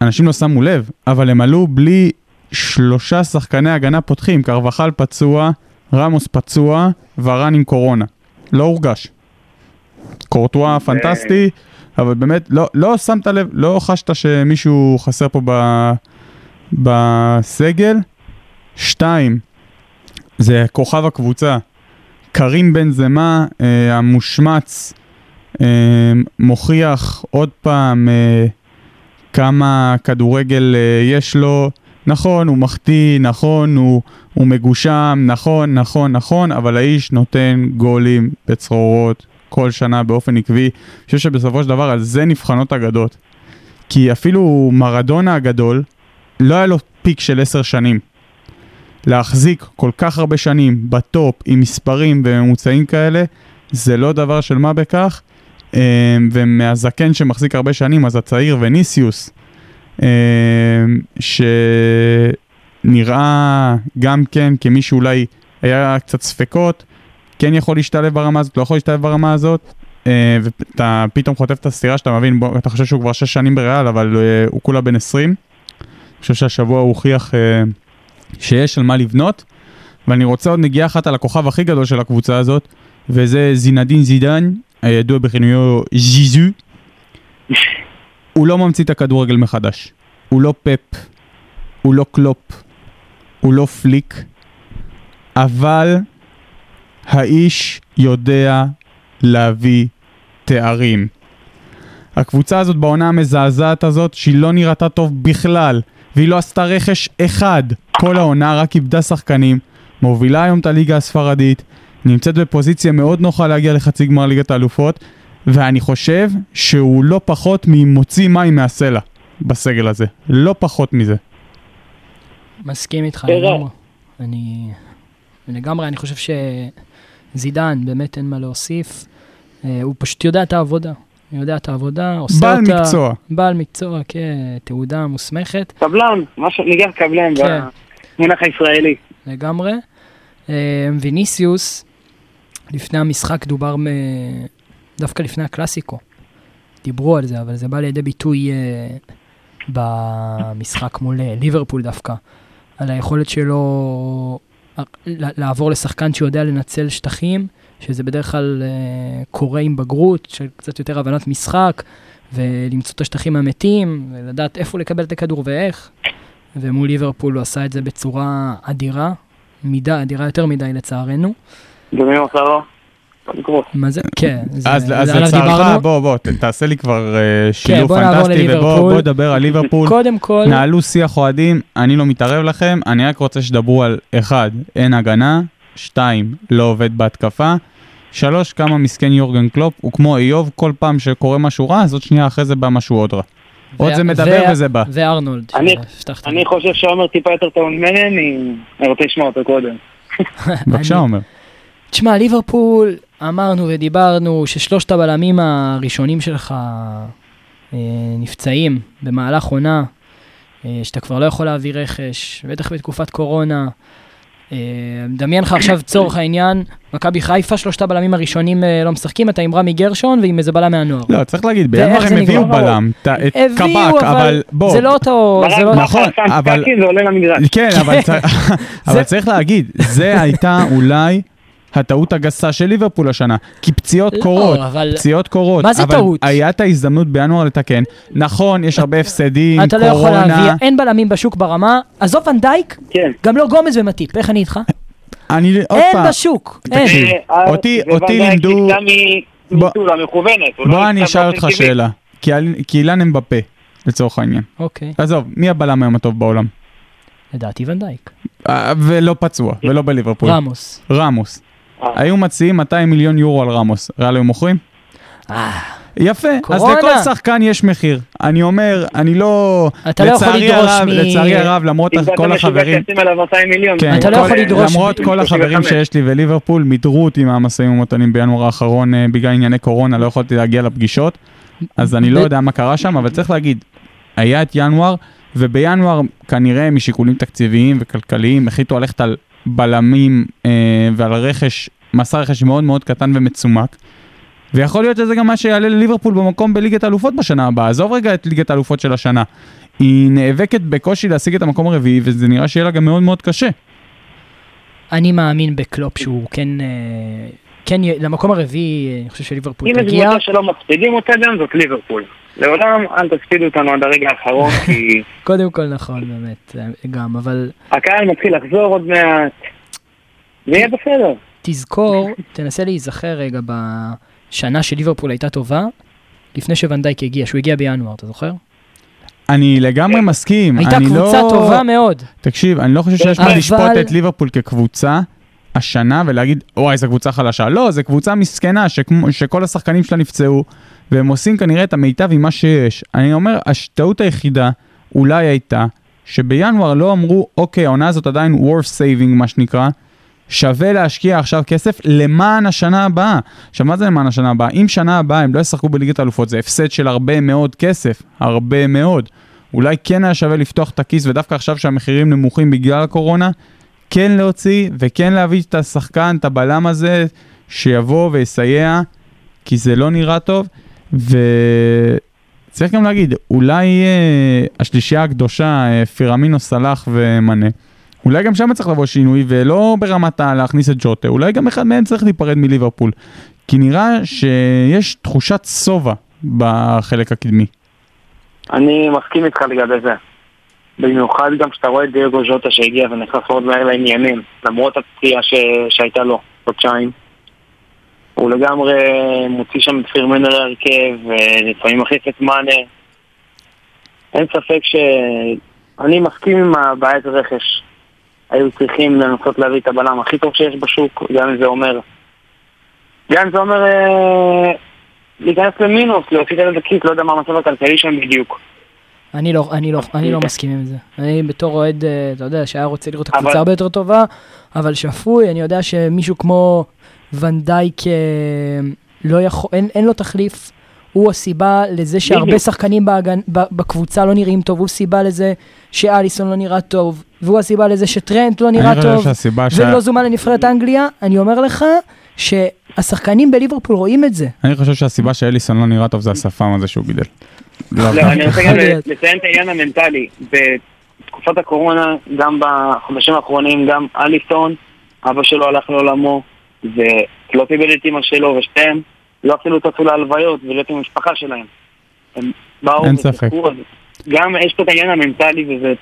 אנשים לא שמו לב, אבל הם עלו בלי שלושה שחקני הגנה פותחים, קרבחל פצוע, רמוס פצוע, ורן עם קורונה. לא הורגש. קורטואה פנטסטי, אבל באמת, לא, לא שמת לב, לא חשת שמישהו חסר פה ב, בסגל. שתיים, זה כוכב הקבוצה. קרים בן זמה, אה, המושמץ, אה, מוכיח עוד פעם אה, כמה כדורגל אה, יש לו, נכון, הוא מחטיא, נכון, הוא, הוא מגושם, נכון, נכון, נכון, אבל האיש נותן גולים בצרורות כל שנה באופן עקבי. אני חושב שבסופו של דבר על זה נבחנות אגדות. כי אפילו מרדונה הגדול, לא היה לו פיק של עשר שנים. להחזיק כל כך הרבה שנים בטופ עם מספרים וממוצעים כאלה, זה לא דבר של מה בכך. אה, ומהזקן שמחזיק הרבה שנים, אז הצעיר וניסיוס, אה, שנראה גם כן כמי שאולי היה קצת ספקות, כן יכול להשתלב ברמה הזאת, לא יכול להשתלב ברמה הזאת, אה, ואתה פתאום חוטף את הסתירה שאתה מבין, בוא, אתה חושב שהוא כבר 6 שנים בריאל, אבל אה, הוא כולה בן 20. חושב שהשבוע הוא הוכיח אה, שיש על מה לבנות. ואני רוצה עוד נגיעה אחת על הכוכב הכי גדול של הקבוצה הזאת, וזה זינדין זידן, הידוע בכינויו זיזו. הוא לא ממציא את הכדורגל מחדש. הוא לא פפ, הוא לא קלופ, הוא לא פליק, אבל האיש יודע להביא תארים. הקבוצה הזאת בעונה המזעזעת הזאת, שהיא לא נראתה טוב בכלל, והיא לא עשתה רכש אחד כל העונה, רק איבדה שחקנים, מובילה היום את הליגה הספרדית, נמצאת בפוזיציה מאוד נוחה להגיע לחצי גמר ליגת האלופות, ואני חושב שהוא לא פחות ממוציא מים מהסלע בסגל הזה. לא פחות מזה. מסכים איתך. לגמרי. אני... לגמרי, אני חושב שזידן, באמת אין מה להוסיף. אה, הוא פשוט יודע את העבודה. הוא יודע את העבודה, עושה בעל אותה. מקצוע. בעל מקצוע, כן, תעודה מוסמכת, קבלן, משהו, ניגר קבלן כן. במונח הישראלי. לגמרי. אה, ויניסיוס, לפני המשחק דובר מ... דווקא לפני הקלאסיקו. דיברו על זה, אבל זה בא לידי ביטוי אה, במשחק מול אה, ליברפול דווקא, על היכולת שלו אה, לעבור לשחקן שיודע לנצל שטחים, שזה בדרך כלל אה, קורה עם בגרות, של קצת יותר הבנת משחק, ולמצוא את השטחים המתים, ולדעת איפה לקבל את הכדור ואיך. ומול ליברפול הוא עשה את זה בצורה אדירה, מידה אדירה יותר מדי לצערנו. ומי עושה לו? מה זה? כן, זה, אז, אז זה עליו לצערך. בוא, בוא, ת- תעשה לי כבר אה, שילוב בוא נעבור פנטסטי, ובוא. בוא נדבר על ליברפול. קודם כל, נהלו שיח אוהדים, אני לא מתערב לכם, אני רק רוצה שתדברו על 1. אין הגנה, 2. לא עובד בהתקפה, 3. כמה מסכן יורגן קלופ, הוא כמו איוב, כל פעם שקורה משהו רע, אז עוד שנייה אחרי זה בא משהו עוד רע. עוד זה מדבר ו- וזה בא. וארנולד, אני- שהבטחת אני. חושב שעומר טיפה יותר טעון ממני, אני רוצה לשמוע אותו קודם. בבקשה, עומר. תשמע, ליברפול, אמרנו ודיברנו ששלושת הבלמים הראשונים שלך אה, נפצעים במהלך עונה, אה, שאתה כבר לא יכול להביא רכש, בטח בתקופת קורונה. אה, דמיין לך עכשיו לצורך העניין, מכבי חיפה, שלושת הבלמים הראשונים אה, לא משחקים, אתה עם רמי גרשון ועם איזה בלם מהנוער. לא, צריך להגיד, בינואר זה הם הביאו? בלם, את קבק, אבל אבל בוא. זה לא אותו, זה לא... ברק נכון, אבל- פקקים ועולה למגרש. כן, אבל זה- צריך להגיד, זה הייתה אולי הטעות הגסה של ליברפול השנה. כי פציעות לא, קורות, אבל- פציעות קורות. מה זה אבל טעות? היה את ההזדמנות בינואר לתקן. נכון, יש הרבה הפסדים, אתה לא יכול להביא, קורונה. אין בלמים בשוק ברמה, עזוב ונדייק, כן. גם לא גומז ומטיפ, איך אני איתך? אני עוד אין פעם, בשוק, אין. תקשיב, אה, אותי- וונדייק אותי לימדו- בוא- לא אני אשאל אותך. שאלה. כי אילן אמבפה, לצורך העניין. אוקיי, עזוב, מי הבלם היום הטוב בעולם? לדעתי ונדייק. אה, ולא פצוע, ולא בליברפול. רמוס. רמוס. היו מציעים 200 מיליון יורו על רמוס. ריאל היו מוכרים? אה, יפה, אז קורונה. לכל שחקן יש מחיר. אני אומר, אני לא... אתה לא יכול לדרוש הרב, מ- לצערי הרב, למרות כל החברים... שישים עליו 200 מיליון. כן, אתה לא כל- יכול לדרוש למרות ב- כל החברים 35. שיש לי וליברפול, מידרו אותי מהמשאים ומתנים בינואר האחרון אה, בגלל ענייני קורונה, לא יכולתי להגיע לפגישות, אז אני לא יודע מה קרה שם, אבל צריך להגיד, היה את ינואר, ובינואר כנראה משיקולים תקציביים וכלכליים החליטו ללכת על בלמים אה, ועל רכש, מסע רכש מאוד מאוד קטן ומצומק. ויכול להיות שזה גם מה שיעלה לליברפול במקום בליגת האלופות בשנה הבאה. עזוב רגע את ליגת האלופות של השנה. היא נאבקת בקושי להשיג את המקום הרביעי, וזה נראה שיהיה לה גם מאוד מאוד קשה. אני מאמין בקלופ שהוא כן, אה, כן, למקום הרביעי, אה, אני חושב שליברפול אם יש תגיע. קבוצה שלא מספידים אותה גם זאת ליברפול. לעולם אל תספידו אותנו עד הרגע האחרון כי קודם כל נכון, באמת, אה, גם, אבל הקהל מתחיל לחזור עוד מעט. זה יהיה בסדר. תזכור, תנסה להיזכר רגע בשנה שליברפול הייתה טובה, לפני שוונדייק הגיע, שהוא הגיע בינואר, אתה זוכר? אני לגמרי מסכים. הייתה קבוצה לא... טובה מאוד. תקשיב, אני לא חושב שיש מה אבל- לשפוט את ליברפול כקבוצה השנה ולהגיד, וואי, זו קבוצה חלשה. לא, זו קבוצה מסכנה שכמו, שכל השחקנים שלה נפצעו, והם עושים כנראה את המיטב עם מה שיש. אני אומר, הטעות היחידה אולי הייתה, שבינואר לא אמרו, אוקיי, העונה הזאת עדיין worth saving, מה שנקרא, שווה להשקיע עכשיו כסף למען השנה הבאה. עכשיו, מה זה למען השנה הבאה? אם שנה הבאה הם לא ישחקו בליגת האלופות, זה הפסד של הרבה מאוד כסף, הרבה מאוד. אולי כן היה שווה לפתוח את הכיס, ודווקא עכשיו שהמחירים נמוכים בגלל הקורונה, כן להוציא וכן להביא את השחקן, את הבלם הזה, שיבוא ויסייע, כי זה לא נראה טוב. וצריך גם להגיד, אולי אה, השלישייה הקדושה, אה, פירמינו, סלאח ומנה, אולי גם שם צריך לבוא שינוי, ולא ברמת להכניס את ג'וטה, אולי גם אחד מהם צריך להיפרד מליברפול. כי נראה שיש תחושת שובע בחלק הקדמי. אני מסכים איתך לגבי זה. במיוחד גם כשאתה רואה את דייגו ז'וטה שהגיע ונכנס מאוד מהר לעניינים, למרות הפציעה ש... שהייתה לו חודשיים. הוא לגמרי מוציא שם את פירמנו להרכב, ולפעמים מחליף את מאנה. אין ספק ש... אני מסכים עם הבעיית רכש. היו צריכים לנסות להביא את הבלם הכי טוב שיש בשוק, גם אם זה אומר... גם אם זה אומר אה, להיכנס למינוס, להוציא את הכיס, לא יודע מה המצב הכלכלי שם בדיוק. אני לא, אני לא, אני לא מסכים עם זה. אני בתור אוהד, אה, אתה יודע, שהיה רוצה לראות את הקבוצה הרבה יותר טובה, אבל שפוי, אני יודע שמישהו כמו ונדייק אה, לא יכול, אין, אין לו תחליף. הוא הסיבה לזה שהרבה. שחקנים בהגנ... ב- בקבוצה לא נראים טוב, הוא סיבה לזה שאליסון לא נראה טוב, והוא הסיבה לזה שטרנט לא נראה טוב, שהסיבה ש... ולא זומן לנבחרת אנגליה. אני אומר לך שהשחקנים בליברפול רואים את זה. אני חושב שהסיבה שאליסון לא נראה טוב זה השפם הזה שהוא גידל. לא, אני רוצה גם. לציין את העניין המנטלי. בתקופת הקורונה, גם בחודשים האחרונים, גם אליסון, אבא שלו הלך לעולמו, ולא קיבל את אמא שלו, ושתיהם לא אפילו טסו להלוויות ולהיות עם המשפחה שלהם. הם באו אין ספק. גם יש פה את העניין המנטלי, וזה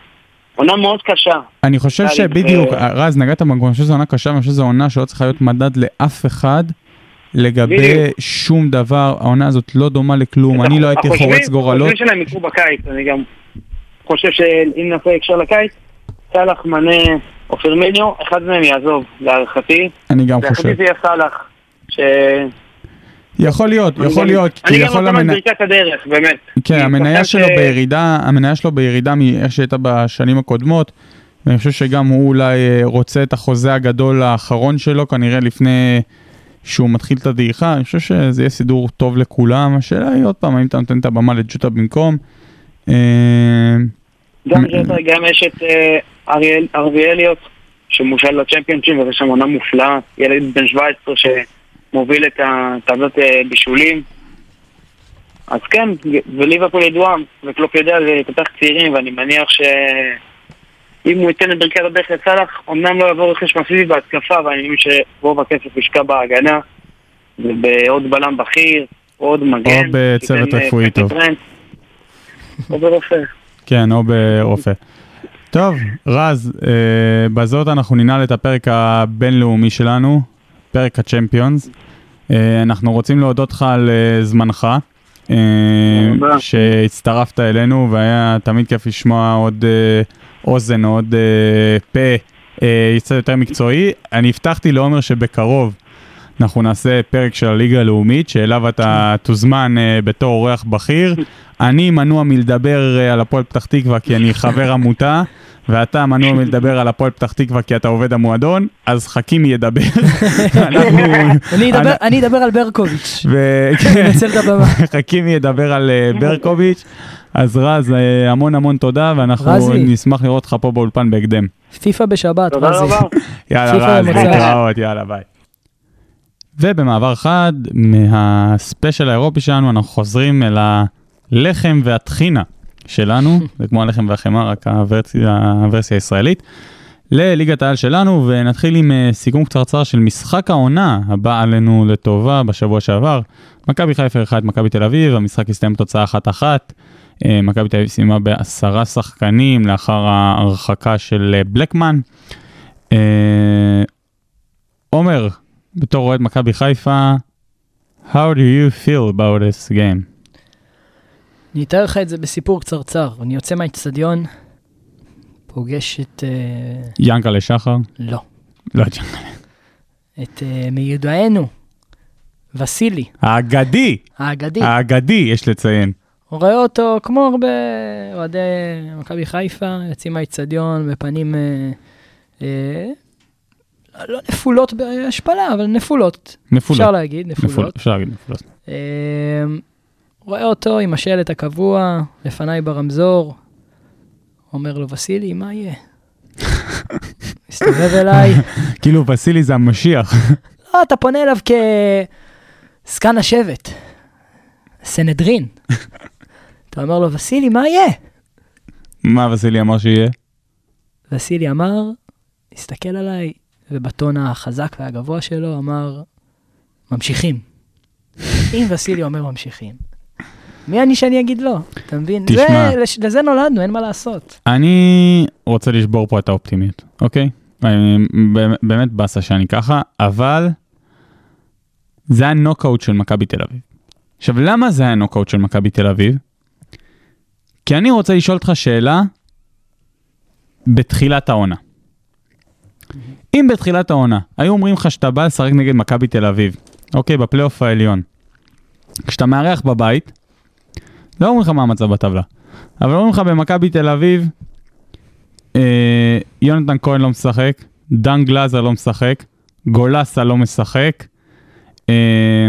עונה מאוד קשה. אני חושב שבדיוק, ו- רז, נגעת במקום, אני חושב שזו עונה קשה, ואני חושב שזו עונה שלא צריכה להיות מדד לאף אחד לגבי בדיוק. שום דבר. העונה הזאת לא דומה לכלום, אני לא הייתי חורץ גורלות. החושבים שלהם יקרו בקיץ, אני גם חושב שאם נעשה הקשר לקיץ, סאלח, מנה או פרמיניו, אחד מהם יעזוב, להערכתי. אני גם חושב. להערכתי זה יהיה סאלח, ש... יכול להיות, יכול להיות, אני גם נותן לו את. ברכת הדרך, באמת. כן, המניה שלו ש- בירידה, המניה שלו בירידה מאיך שהייתה בשנים הקודמות, ואני חושב שגם הוא אולי אה, רוצה את החוזה הגדול האחרון שלו, כנראה לפני שהוא מתחיל את הדעיכה, אני חושב שזה יהיה סידור טוב לכולם, השאלה היא עוד פעם, האם אתה נותן את הבמה לג'וטה במקום. אה, גם מ- ג'וטה, גם יש את אה, אריאל- ארווי אליוט, שמושל לצ'מפיונשיפ, וזה שם עונה מופלאה, ילד בן 17 שמוביל את הטבלת אה, בישולים. אז כן, וליברפול ידועה, וקלופ יודע לפתח צעירים, ואני מניח שאם הוא ייתן את ברכת הדרך לסאלח, אמנם לא יבוא רכש מסיבי בהתקפה, ואני מבין שרוב הכסף יושקע בהגנה, ובעוד בלם בכיר, עוד מגן. או בצוות אה, רפואי טוב. או ברופא. כן, או ברופא. טוב, רז, אה, בזאת אנחנו ננעל את הפרק הבינלאומי שלנו, פרק הצ'מפיונס. אה, אנחנו רוצים להודות לך על אה, זמנך, אה. שהצטרפת אלינו, והיה תמיד כיף לשמוע עוד אוזן, עוד פה קצת יותר מקצועי. אני הבטחתי לעומר שבקרוב אנחנו נעשה פרק של הליגה הלאומית, שאליו אתה תוזמן בתור אורח בכיר. אני מנוע מלדבר על הפועל פתח תקווה כי אני חבר עמותה, ואתה מנוע מלדבר על הפועל פתח תקווה כי אתה עובד המועדון, אז חכימי ידבר. אני אדבר- על ברקוביץ'. אנצל את הבמה. חכימי ידבר על אה, ברקוביץ'. אז רז, אה, המון המון תודה, ואנחנו. נשמח לראות אותך פה באולפן בהקדם. פיפא בשבת, תודה רזי. רבה. יאללה פיפ"א רז. להתראות, יאללה ביי. ובמעבר חד מהספיישל האירופי שלנו, אנחנו חוזרים אל הלחם והטחינה שלנו, זה כמו הלחם והחמאה, רק הוורסיה, הוורסיה הישראלית, לליגת העל שלנו, ונתחיל עם אה, סיכום קצרצר של משחק העונה הבא עלינו לטובה בשבוע שעבר. מכבי חיפה את מכבי תל אביב, המשחק הסתיים בתוצאה אחת-אחת. אה, מכבי תל אביב סיימה בעשרה שחקנים לאחר ההרחקה של אה, בלקמן. עומר, בתור אוהד מכבי חיפה, How do you feel about this game? אני אתאר לך את זה בסיפור קצרצר. אני יוצא מהאיצטדיון, פוגש את... אה, ינקלה שחר? לא. לא את ינקלה. את אה, מיודענו, וסילי, האגדי, האגדי. האגדי, יש לציין. הוא רואה אותו כמו הרבה אוהדי מכבי חיפה, יוצאים מהאיצטדיון בפנים אה, אה, לא נפולות בהשפלה, אבל נפולות. נפולות. אפשר להגיד, נפולות. נפולות. אפשר להגיד נפולות. אה, רואה אותו עם השלט הקבוע, לפניי ברמזור, אומר לו, וסילי, מה יהיה? מסתובב אליי, כאילו וסילי זה המשיח. לא, אתה פונה אליו כזקן השבט, סנהדרין. אתה אומר לו, וסילי, מה יהיה? מה וסילי אמר שיהיה? וסילי אמר, הסתכל עליי, ובטון החזק והגבוה שלו אמר, ממשיכים. אם וסילי אומר ממשיכים, מי אני שאני אגיד לא? אתה מבין? תשמע. זה, לזה נולדנו, אין מה לעשות. אני רוצה לשבור פה את האופטימיות, אוקיי? אני באמת- באסה שאני ככה, אבל זה היה נוקאוט של מכבי תל אביב. עכשיו, למה זה היה נוקאוט של מכבי תל אביב? כי אני רוצה לשאול אותך שאלה בתחילת העונה. אם בתחילת העונה היו אומרים לך שאתה בא לשחק נגד מכבי תל אביב, אוקיי, בפלייאוף העליון, כשאתה מארח בבית, לא אומרים לך מה המצב בטבלה, אבל אומרים לך במכבי תל אביב, אה, יונתן כהן לא משחק, דן גלאזר לא משחק, גולסה לא משחק, אה,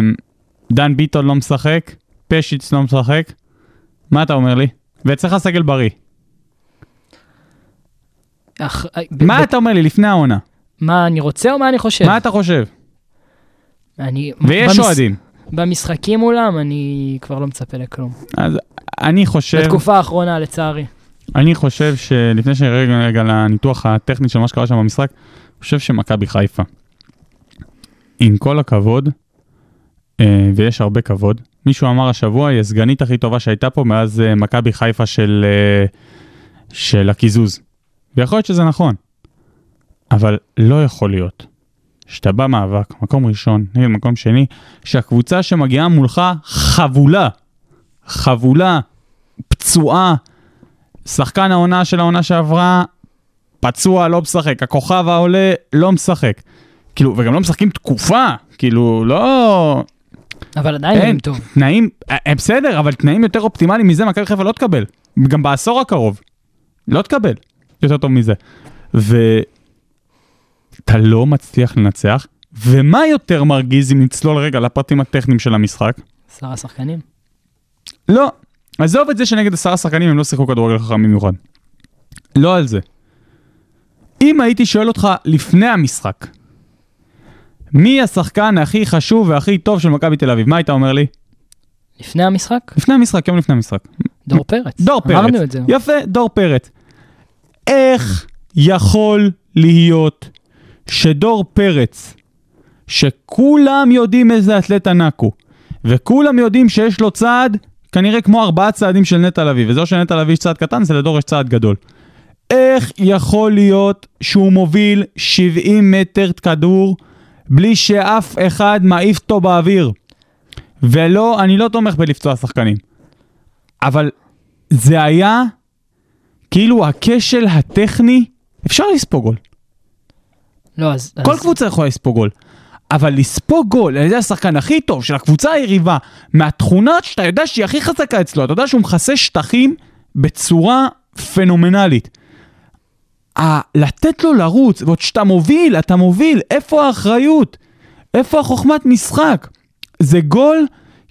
דן ביטון לא משחק, פשיץ לא משחק, מה אתה אומר לי? ואצלך סגל בריא. אח, ב- מה ב- אתה אומר לי לפני העונה? מה אני רוצה או מה אני חושב? מה אתה חושב? אני, ויש במש- אוהדים. במשחקים מולם אני כבר לא מצפה לכלום. אז אני חושב, בתקופה האחרונה, לצערי. אני חושב שלפני שנרד רגע לניתוח הטכני של מה שקרה שם במשחק, אני חושב שמכבי חיפה, עם כל הכבוד, אה, ויש הרבה כבוד, מישהו אמר השבוע, היא הסגנית הכי טובה שהייתה פה מאז אה, מכבי חיפה של, אה, של הקיזוז. ויכול להיות שזה נכון, אבל לא יכול להיות שאתה בא מאבק, מקום ראשון נגד מקום שני, שהקבוצה שמגיעה מולך חבולה, חבולה, פצועה, שחקן העונה של העונה שעברה, פצוע, לא משחק, הכוכב העולה, לא משחק. כאילו, וגם לא משחקים תקופה, כאילו, לא... אבל עדיין אין, נראים טוב. תנאים, בסדר, אבל תנאים יותר אופטימליים מזה מכבי חיפה לא תקבל. גם בעשור הקרוב. לא תקבל יותר טוב מזה. ואתה לא מצליח לנצח, ומה יותר מרגיז אם נצלול רגע לפרטים הטכניים של המשחק? עשרה שחקנים. לא, עזוב את זה שנגד עשרה שחקנים הם לא שיחקו כדורגל חכם במיוחד. לא על זה. אם הייתי שואל אותך לפני המשחק, מי השחקן הכי חשוב והכי טוב של מכבי תל אביב, מה היית אומר לי? לפני המשחק, לפני המשחק, יום לפני המשחק. דור פרץ. דור פרץ. אמרנו את זה. יפה, דור פרץ. איך יכול להיות שדור פרץ, שכולם יודעים איזה אתלט ענק הוא, וכולם יודעים שיש לו צעד, כנראה כמו ארבעה צעדים של נטע לביא, וזה לא שלנטע לביא יש צעד קטן, זה לדור יש צעד גדול. איך יכול להיות שהוא מוביל 70 מטר כדור בלי שאף אחד מעיף אותו באוויר? ולא, אני לא תומך בלפצוע שחקנים, אבל זה היה כאילו הכשל הטכני, אפשר לספוג גול. לא, אז... כל אז- קבוצה יכולה לספוג גול. אבל לספוג גול על ידי השחקן הכי טוב של הקבוצה היריבה, מהתכונות שאתה יודע שהיא הכי חזקה אצלו, אתה יודע שהוא מכסה שטחים בצורה פנומנלית. ה- לתת לו לרוץ, ועוד שאתה מוביל, אתה מוביל, איפה האחריות? איפה החוכמת משחק? זה גול,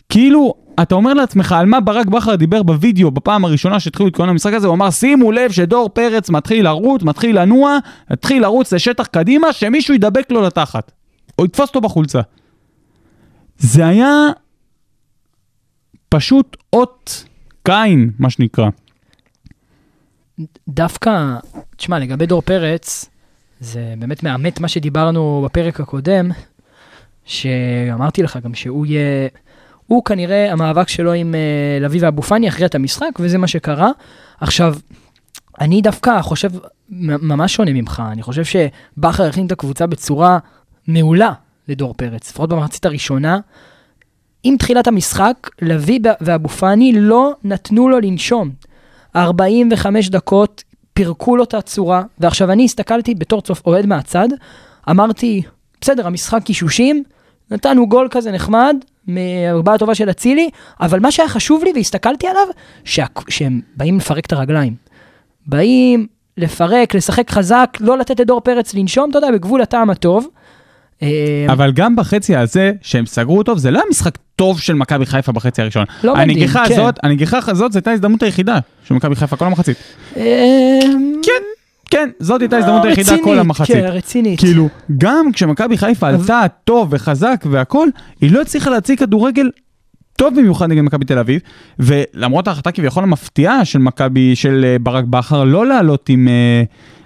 כאילו, אתה אומר לעצמך, על מה ברק בכר דיבר בווידאו בפעם הראשונה שהתחילו להתכונן למשחק הזה, הוא אמר, שימו לב שדור פרץ מתחיל לרוץ, מתחיל לנוע, מתחיל לרוץ לשטח קדימה, שמישהו ידבק לו לתחת. או יתפוס אותו בחולצה. זה היה פשוט אות קין, מה שנקרא. דווקא, תשמע, לגבי דור פרץ, זה באמת מאמת מה שדיברנו בפרק הקודם, שאמרתי לך גם שהוא יהיה, הוא כנראה, המאבק שלו עם uh, לביא ואבו פאני יכריע את המשחק, וזה מה שקרה. עכשיו, אני דווקא חושב ממש שונה ממך, אני חושב שבכר הכין את הקבוצה בצורה מעולה לדור פרץ, לפחות במחצית הראשונה. עם תחילת המשחק, לביא ואבו פאני לא נתנו לו לנשום. 45 דקות פירקו לו את הצורה, ועכשיו אני הסתכלתי בתור צוף אוהד מהצד, אמרתי, בסדר, המשחק קישושים, נתנו גול כזה נחמד, מהרבעה טובה של אצילי, אבל מה שהיה חשוב לי והסתכלתי עליו, שה... שהם באים לפרק את הרגליים. באים לפרק, לשחק חזק, לא לתת לדור פרץ לנשום, אתה יודע, בגבול הטעם הטוב. אה, אבל גם בחצי הזה, שהם סגרו טוב, זה לא היה משחק טוב של מכבי חיפה בחצי הראשון. לא מדהים, הנגיחה כן. הזאת, הנגיחה הזאת, זו הייתה ההזדמנות היחידה של מכבי חיפה כל המחצית. אה, כן, כן, זאת הייתה ההזדמנות לא, היחידה כל המחצית. כן, רצינית. כאילו, גם כשמכבי חיפה עלתה טוב וחזק והכל, היא לא הצליחה להציג כדורגל טוב במיוחד נגד מכבי תל אביב, ולמרות ההחלטה כביכול המפתיעה של מכבי, של אה, ברק בכר, לא לעלות עם אה,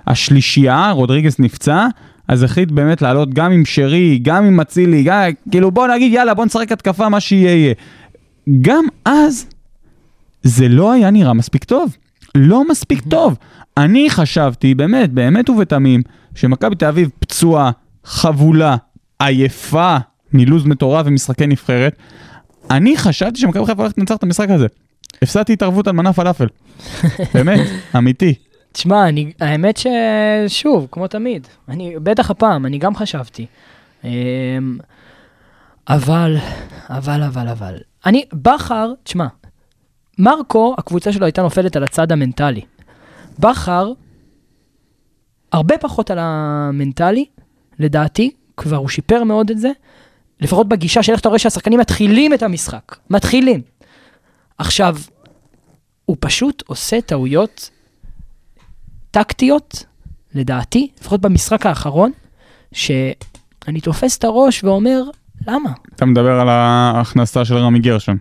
השלישייה, רודריגס נפצע, אז החליט באמת לעלות גם עם שרי, גם עם אצילי, גם, כאילו בוא נגיד יאללה בוא נשחק התקפה מה שיהיה יהיה. גם אז זה לא היה נראה מספיק טוב. לא מספיק טוב. אני חשבתי, באמת, באמת ובתמים, שמכבי תל אביב פצועה, חבולה, עייפה, מלוז מטורף ומשחקי נבחרת. אני חשבתי שמכבי חיפה הולכת לנצח את המשחק הזה. הפסדתי התערבות על מנה פלאפל. באמת, אמיתי. תשמע, אני, האמת ששוב, כמו תמיד, אני, בטח הפעם, אני גם חשבתי. אמ, אבל, אבל, אבל, אבל. אני, בכר, תשמע, מרקו, הקבוצה שלו הייתה נופלת על הצד המנטלי. בכר, הרבה פחות על המנטלי, לדעתי, כבר הוא שיפר מאוד את זה, לפחות בגישה של איך אתה רואה שהשחקנים מתחילים את המשחק. מתחילים. עכשיו, הוא פשוט עושה טעויות טקטיות, לדעתי, לפחות במשחק האחרון, שאני תופס את הראש ואומר, למה? אתה מדבר על ההכנסה של רמי גרשון.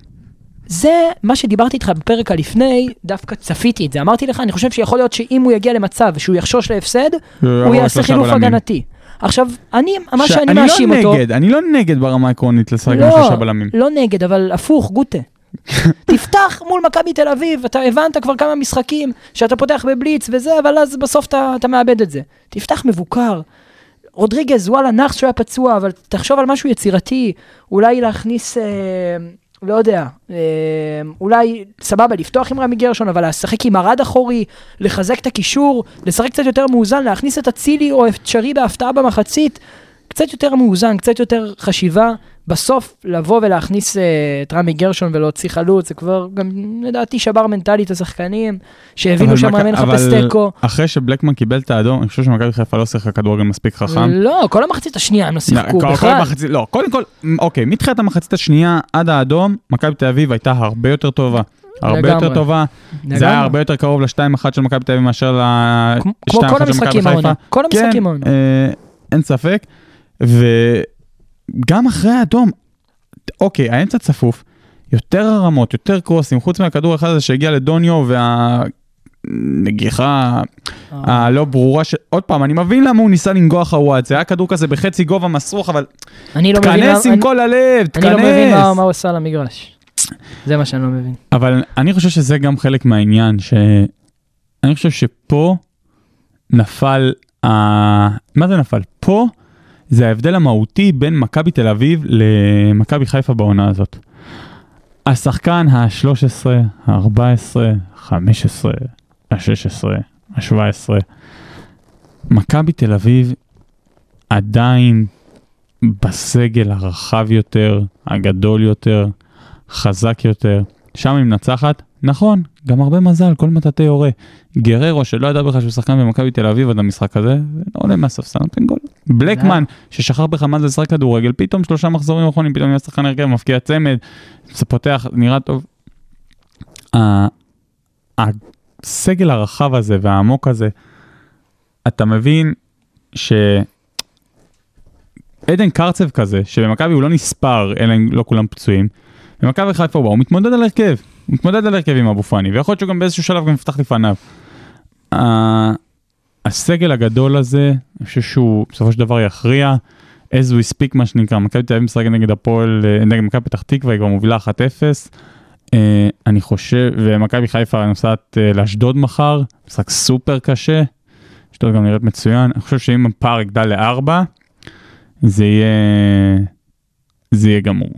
זה מה שדיברתי איתך בפרק הלפני, דווקא צפיתי את זה. אמרתי לך, אני חושב שיכול להיות שאם הוא יגיע למצב שהוא יחשוש להפסד, הוא יעשה חילוף הגנתי. עכשיו, אני, מה ש- שאני מאשים אני לא אותו... נגד, אני לא נגד ברמה העקרונית לשחק עם לא, שלושה בלמים. לא נגד, אבל הפוך, גוטה. תפתח מול מכבי תל אביב, אתה הבנת כבר כמה משחקים שאתה פותח בבליץ וזה, אבל אז בסוף אתה, אתה מאבד את זה. תפתח מבוקר. רודריגז, וואלה, נאחס שהוא היה פצוע, אבל תחשוב על משהו יצירתי, אולי להכניס, אה, לא יודע, אה, אולי, סבבה, לפתוח עם רמי גרשון, אבל לשחק עם ארד אחורי, לחזק את הקישור, לשחק קצת יותר מאוזן, להכניס את אצילי או את שרי בהפתעה במחצית, קצת יותר מאוזן, קצת יותר חשיבה. בסוף לבוא ולהכניס אה, את רמי גרשון ולהוציא חלוץ, זה כבר גם לדעתי שבר מנטלית את השחקנים, שהבינו שהמאמן מחפש אבל תיקו. אחרי שבלקמן קיבל את האדום, אני חושב שמכבי חיפה לא שיחקה כדורגל מספיק חכם. לא, כל המחצית השנייה הם לא שיחקו לא, כל- כל בכלל. לא, קודם כל, אוקיי, מתחילת המחצית השנייה עד האדום, מכבי תל אביב הייתה הרבה יותר טובה. הרבה לגמרי. יותר טובה, זה לגמרי. היה הרבה יותר קרוב ל-2-1 של מכבי תל אביב מאשר ל-2-1 כמו- כמו כל של מכבי המשחקים העונה. חיפה. כל המשחקים כן, העונה. אה, אין ספק. וגם אחרי האדום, אוקיי, האמצע צפוף, יותר הרמות, יותר קרוסים, חוץ מהכדור אחד הזה שהגיע לדוניו והנגיחה אה. הלא ברורה, ש... עוד פעם, אני מבין למה הוא ניסה לנגוח חוואט, זה היה כדור כזה בחצי גובה מסרוך, אבל אני לא מבין תכנס עם אני- כל הלב, אני לא מבין מה- תכנס. הוא עשה על המגרש. זה מה שאני לא מבין. אבל אני חושב שזה גם חלק מהעניין, שאני חושב שפה נפל, ה... מה זה נפל? פה זה ההבדל המהותי בין מכבי תל אביב למכבי חיפה בעונה הזאת. השחקן ה-13, ה-14, ה-15, ה-16, ה-17, מכבי תל אביב עדיין בסגל הרחב יותר, הגדול יותר, חזק יותר, שם היא מנצחת, נכון, גם הרבה מזל, כל מטאטא יורה. גררו שלא ידע בכלל שהוא שחקן במכבי תל אביב עד המשחק הזה, עולה מהספסל, נותן גול. בלקמן, ששכח בכלל מה זה לשחק כדורגל, פתאום שלושה מחזורים אחרונים, פתאום נהיה שחקן הרכב, מפקיע צמד, זה פותח, נראה טוב. הסגל הרחב הזה והעמוק הזה, אתה מבין ש... עדן קרצב כזה, שבמכבי הוא לא נספר, אלא אם לא כולם פצועים, במכבי חיפה הוא מתמודד על הרכב, הוא מתמודד על הרכב עם אבו פאני, ויכול להיות שהוא גם באיזשהו שלב גם יפתח לפניו. ה- הסגל הגדול הזה, אני חושב שהוא בסופו של דבר יכריע, as we speak מה שנקרא, מכבי תל אביב משחקת נגד הפועל, אה, נגד מכבי פתח תקווה, היא כבר מובילה 1-0. אה, אני חושב, ומכבי חיפה נוסעת אה, לאשדוד מחר, משחק סופר קשה, אשדוד גם נראית מצוין, אני חושב שאם הפער יגדל לארבע, זה יהיה, זה יהיה גמור.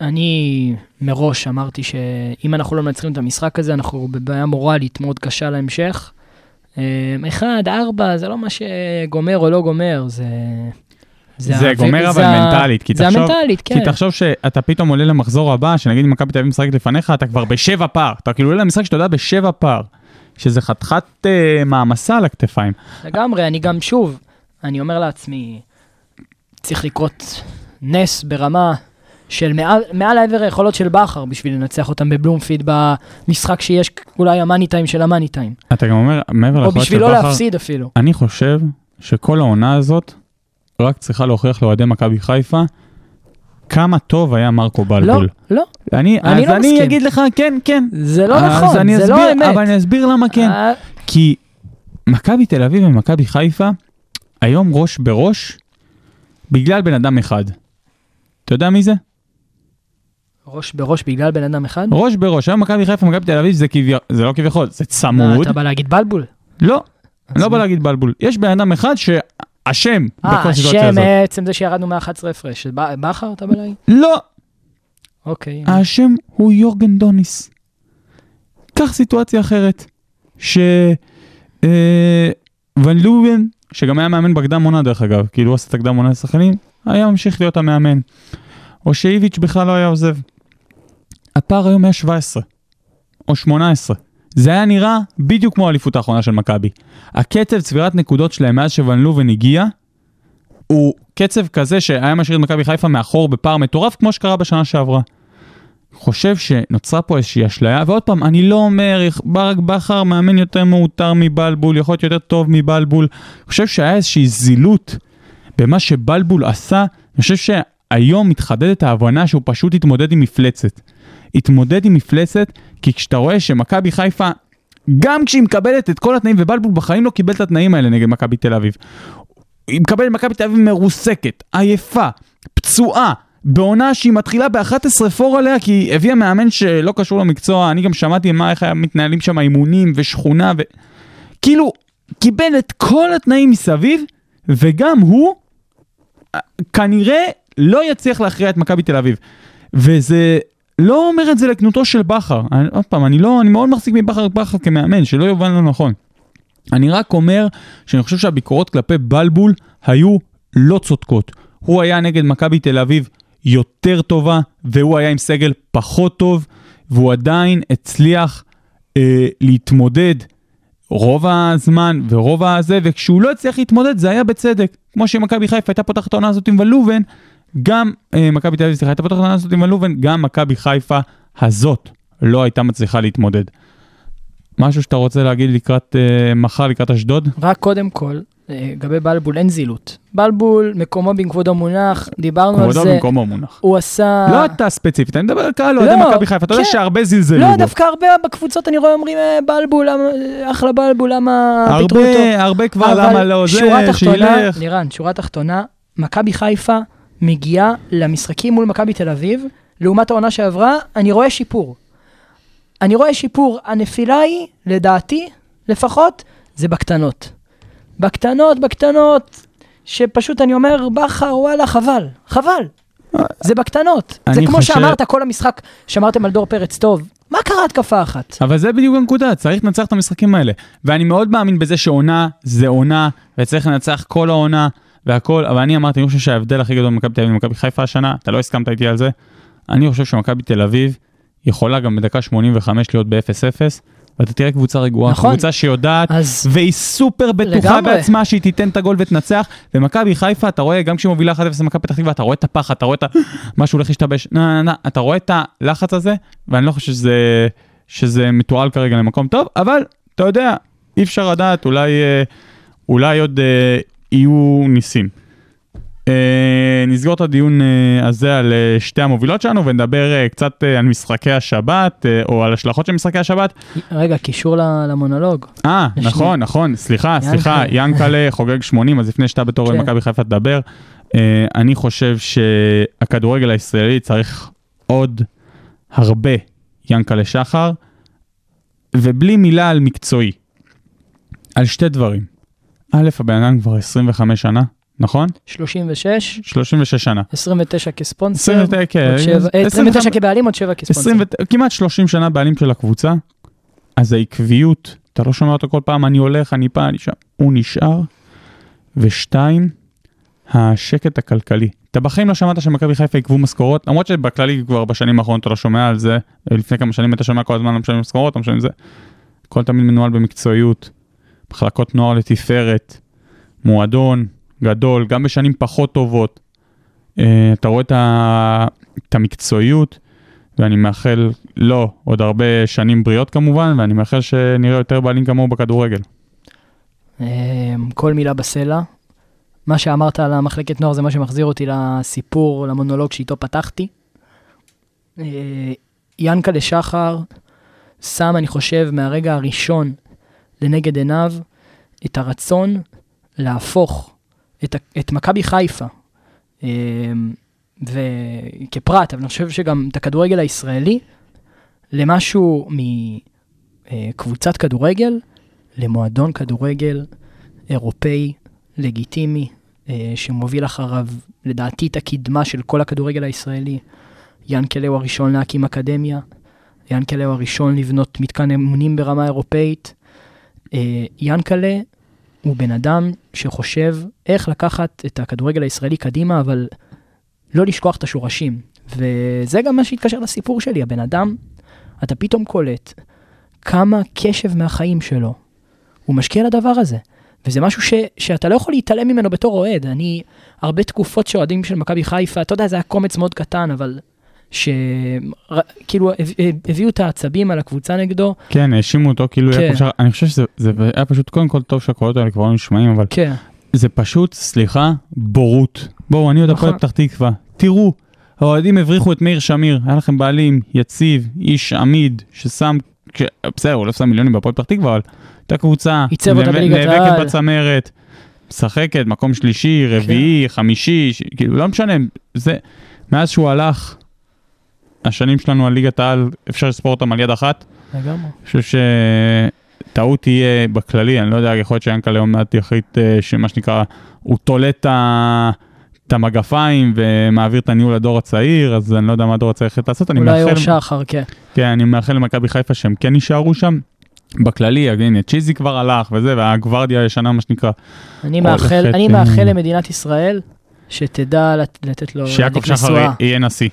אני מראש אמרתי שאם אנחנו לא מנצחים את המשחק הזה, אנחנו בבעיה מורלית מאוד קשה להמשך. אה, אחד, ארבע, זה לא מה שגומר או לא גומר, זה... זה ה- גומר זה אבל ה- מנטלית, כי זה תחשוב- המנטלית, כן. כי תחשוב שאתה פתאום עולה למחזור הבא, שנגיד מכבי תל אביב משחקת לפניך, אתה כבר בשבע פער. אתה כאילו עולה למשחק שאתה יודע בשבע פער. שזה חתיכת אה, מעמסה על הכתפיים. לגמרי, אני גם, שוב, אני אומר לעצמי, צריך לקרות נס ברמה של מעל, מעל העבר היכולות של בכר בשביל לנצח אותם בבלומפיד במשחק שיש אולי המאני טיים של המאני טיים. אתה גם אומר, מעבר או ליכולת של בשביל לא בכר, להפסיד אפילו. אני חושב שכל העונה הזאת רק צריכה להוכיח לאוהדי מכבי חיפה כמה טוב היה מרקו לא, בלבול. לא, אני, אני אז לא אני מסכים. אגיד לך, כן, כן. זה לא נכון, זה אסביר, לא אמת. אבל אני אסביר למה כן. אה, כי מכבי תל אביב ומכבי חיפה היום ראש בראש בגלל בן אדם אחד. אתה יודע מי זה? ראש בראש בגלל בן אדם אחד? ראש בראש. היום מכבי חיפה ומכבי תל אביב זה כביכול, זה לא כביכול, זה צמוד. אתה בא להגיד בלבול? לא, אני לא בא? להגיד בלבול. יש בן אדם אחד שאשם אה, בכל הסיטואציה הזאת. מעצם זה שירדנו מה-11 הפרש. בכר אתה בא להגיד? לא, אוקיי. האשם הוא יורגן דוניס. קח סיטואציה אחרת, ש... אה, ון לובן, שגם היה מאמן בקדם עונה דרך אגב, כאילו הוא עשה את הקדם עונה לשחקנים, היה ממשיך להיות המאמן. או שאיביץ' בכלל לא היה עוזב. הפער היום היה 17, או 18. זה היה נראה בדיוק כמו האליפות האחרונה של מכבי. הקצב צבירת נקודות שלהם מאז שוון לובן הגיע, הוא קצב כזה שהיה משאיר את מכבי חיפה מאחור בפער מטורף, כמו שקרה בשנה שעברה. חושב שנוצרה פה איזושהי אשליה, ועוד פעם, אני לא אומר, ברק בכר מאמן יותר מאותר מבלבול, יכול להיות יותר טוב מבלבול. אני חושב שהיה איזושהי זילות במה שבלבול עשה, אני חושב שהיום מתחדדת ההבנה שהוא פשוט התמודד עם מפלצת. התמודד עם מפלצת, כי כשאתה רואה שמכבי חיפה, גם כשהיא מקבלת את כל התנאים, ובלבול בחיים לא קיבל את התנאים האלה נגד מכבי תל אביב. היא מקבלת מכבי תל אביב מרוסקת, עייפה, פצועה, בעונה שהיא מתחילה ב-11 פור עליה, כי היא הביאה מאמן שלא קשור למקצוע, אני גם שמעתי מה, איך מתנהלים שם אימונים ושכונה, ו... כאילו, קיבל את כל התנאים מסביב, וגם הוא אה, כנראה לא יצליח להכריע את מכבי תל אביב. וזה לא אומר את זה לקנותו של בכר. עוד פעם, אני לא, אני מאוד מחזיק מבכר בכר כמאמן, שלא יובן לא נכון. אני רק אומר שאני חושב שהביקורות כלפי בלבול היו לא צודקות. הוא היה נגד מכבי תל אביב יותר טובה, והוא היה עם סגל פחות טוב, והוא עדיין הצליח אה, להתמודד רוב הזמן ורוב הזה, וכשהוא לא הצליח להתמודד זה היה בצדק. כמו שמכבי חיפה הייתה פותחת העונה הזאת עם ולובן, גם אה, מכבי תל אביב, סליחה, הייתה העונה הזאת עם ולובן, גם מכבי חיפה הזאת לא הייתה מצליחה להתמודד. משהו שאתה רוצה להגיד לקראת אה, מחר, לקראת אשדוד? רק קודם כל, אה, לגבי בלבול אין זילות. בלבול, מקומו בכבודו מונח, דיברנו על כבודו זה. במקומו מונח. הוא עשה... לא אתה ספציפית, אני מדבר על קהל לא, אוהדי מכבי חיפה, אתה יודע כן. שהרבה זלזלו לא, בו. דווקא הרבה בקבוצות אני רואה אומרים אה, בלבול, אה, אחלה בלבול, למה פיטרו אותו. הרבה, כבר, למה לא זה, שילך. לירן, שורה תחתונה, מכבי חיפה מגיעה למשחקים מול מכבי תל אביב, לעומת העונה שעברה, אני רואה שיפור. אני רואה שיפור. הנפילה היא, לדעתי, לפחות, זה בקטנות. בקטנות, בקטנות, שפשוט אני אומר, בכר, וואלה, חבל, חבל. זה בקטנות. זה כמו חושב- שאמרת כל המשחק, שמרתם על דור פרץ טוב. מה קרה התקפה אחת? אבל זה בדיוק הנקודה, צריך לנצח את המשחקים האלה. ואני מאוד מאמין בזה שעונה זה עונה, וצריך לנצח כל העונה והכל, אבל אני אמרתי, אני חושב שההבדל הכי גדול במכבי תל אביב ומכבי חיפה השנה, אתה לא הסכמת איתי על זה, אני חושב שמכבי תל אביב יכולה גם בדקה 85 להיות ב-0-0, ואתה תראה קבוצה רגועה, נכון. קבוצה שיודעת, אז והיא סופר בטוחה לגמרי. בעצמה שהיא תיתן את הגול ותנצח, ומכבי חיפה, אתה רואה, גם כשהיא מובילה 1-0 למכבי פתח תקווה, אתה רואה את הפחד, אתה רואה את ה... משהו הולך להשתבש, נה, נה, נה, אתה רואה את הלחץ הזה, ואני לא חושב שזה, שזה מתועל כרגע למקום טוב, אבל אתה יודע, אי אפשר לדעת, אולי, אה, אולי עוד אה, יהיו ניסים. אה, נסגור את הדיון אה, הזה על אה, שתי המובילות שלנו ונדבר אה, קצת אה, על משחקי השבת, אה, או על השלכות של משחקי השבת. רגע, קישור למונולוג. אה, יש נכון, נכון, סליחה, ינקלה. סליחה, ינקלה חוגג 80, אז לפני שאתה בתור כן. מכבי חיפה תדבר, אה, אני חושב שהכדורגל הישראלי צריך עוד הרבה ינקלה שחר, ובלי מילה על מקצועי, על שתי דברים. א', הבן אדם כבר 25 שנה נכון? 36, 36 שנה. 29 כספונסר, 29, כן, עוד שבע- אה, 29 כבעלים, עוד 7 כספונסר. 20, ו- כמעט 30 שנה בעלים של הקבוצה, אז העקביות, אתה לא שומע אותו כל פעם, אני הולך, אני פה, אני שם, הוא נשאר. ושתיים, השקט הכלכלי. אתה בחיים לא שמעת שמכבי חיפה עיכבו משכורות, למרות שבכללי כבר בשנים האחרונות אתה לא שומע על זה, לפני כמה שנים אתה שומע כל הזמן לא משלמים משכורות, לא משלמים זה. הכל תמיד מנוהל במקצועיות, מחלקות נוער לתפארת, מועדון גדול, גם בשנים פחות טובות. אה, אתה רואה את, ה... את המקצועיות, ואני מאחל לו עוד הרבה שנים בריאות כמובן, ואני מאחל שנראה יותר בעלים כמוהו בכדורגל. אמ, כל מילה בסלע. מה שאמרת על המחלקת נוער זה מה שמחזיר אותי לסיפור, למונולוג שאיתו פתחתי. אה, ינקלה שחר שם, אני חושב, מהרגע הראשון לנגד עיניו את הרצון להפוך את, את מכבי חיפה, אמ, וכפרט, אבל אני חושב שגם את הכדורגל הישראלי, למשהו מקבוצת כדורגל למועדון כדורגל אירופאי לגיטימי, אה, שמוביל אחריו, לדעתי, את הקדמה של כל הכדורגל הישראלי. ינקלה הוא הראשון להקים אקדמיה, ינקלה הוא הראשון לבנות מתקן אמונים ברמה אירופאית. אה, ינקלה הוא בן אדם שחושב איך לקחת את הכדורגל הישראלי קדימה, אבל לא לשכוח את השורשים. וזה גם מה שהתקשר לסיפור שלי, הבן אדם, אתה פתאום קולט כמה קשב מהחיים שלו הוא משקיע לדבר הזה. וזה משהו ש, שאתה לא יכול להתעלם ממנו בתור אוהד. אני, הרבה תקופות שאוהדים של מכבי חיפה, אתה יודע, זה היה קומץ מאוד קטן, אבל שכאילו הביאו את העצבים על הקבוצה נגדו. כן, האשימו אותו כאילו כן. שחר, אני חושב שזה זה היה פשוט קודם כל טוב שהקולות האלה כבר לא נשמעים, אבל כן, זה פשוט, סליחה, בורות. בואו, אני עוד נכון. הפועל פתח תקווה, תראו, האוהדים הבריחו את מאיר שמיר, היה לכם בעלים יציב, איש עמיד, ששם, כש- בסדר, הוא לא שם מיליונים בהפועל פתח תקווה, אבל הייתה קבוצה. נאבקת בצמרת, משחקת, מקום שלישי, רביעי, חמישי, ש- כאילו, לא משנה, זה, מאז שהוא הלך, השנים שלנו על ליגת העל, אפשר לספור אותם על יד אחת. לגמרי. אני חושב שטעות תהיה בכללי, אני לא יודע, יכול להיות שיאנקל'ה עוד מעט יחליט אה, שמה שנקרא, הוא תולה את ה- את המגפיים ומעביר את הניהול לדור הצעיר, אז אני לא יודע מה הדור הצעיר החליט לעשות, אולי אור מאחל, שחר, כן. כן, אני מאחל למכבי חיפה שהם כן יישארו שם. בכללי, הנה, צ'יזי כבר הלך וזה, והגוורדיה הישנה, מה שנקרא, אני מאחל, אני אה, מאחל למדינת ישראל שתדע לת- לתת לו שיעקב שחר. יהיה נשיא.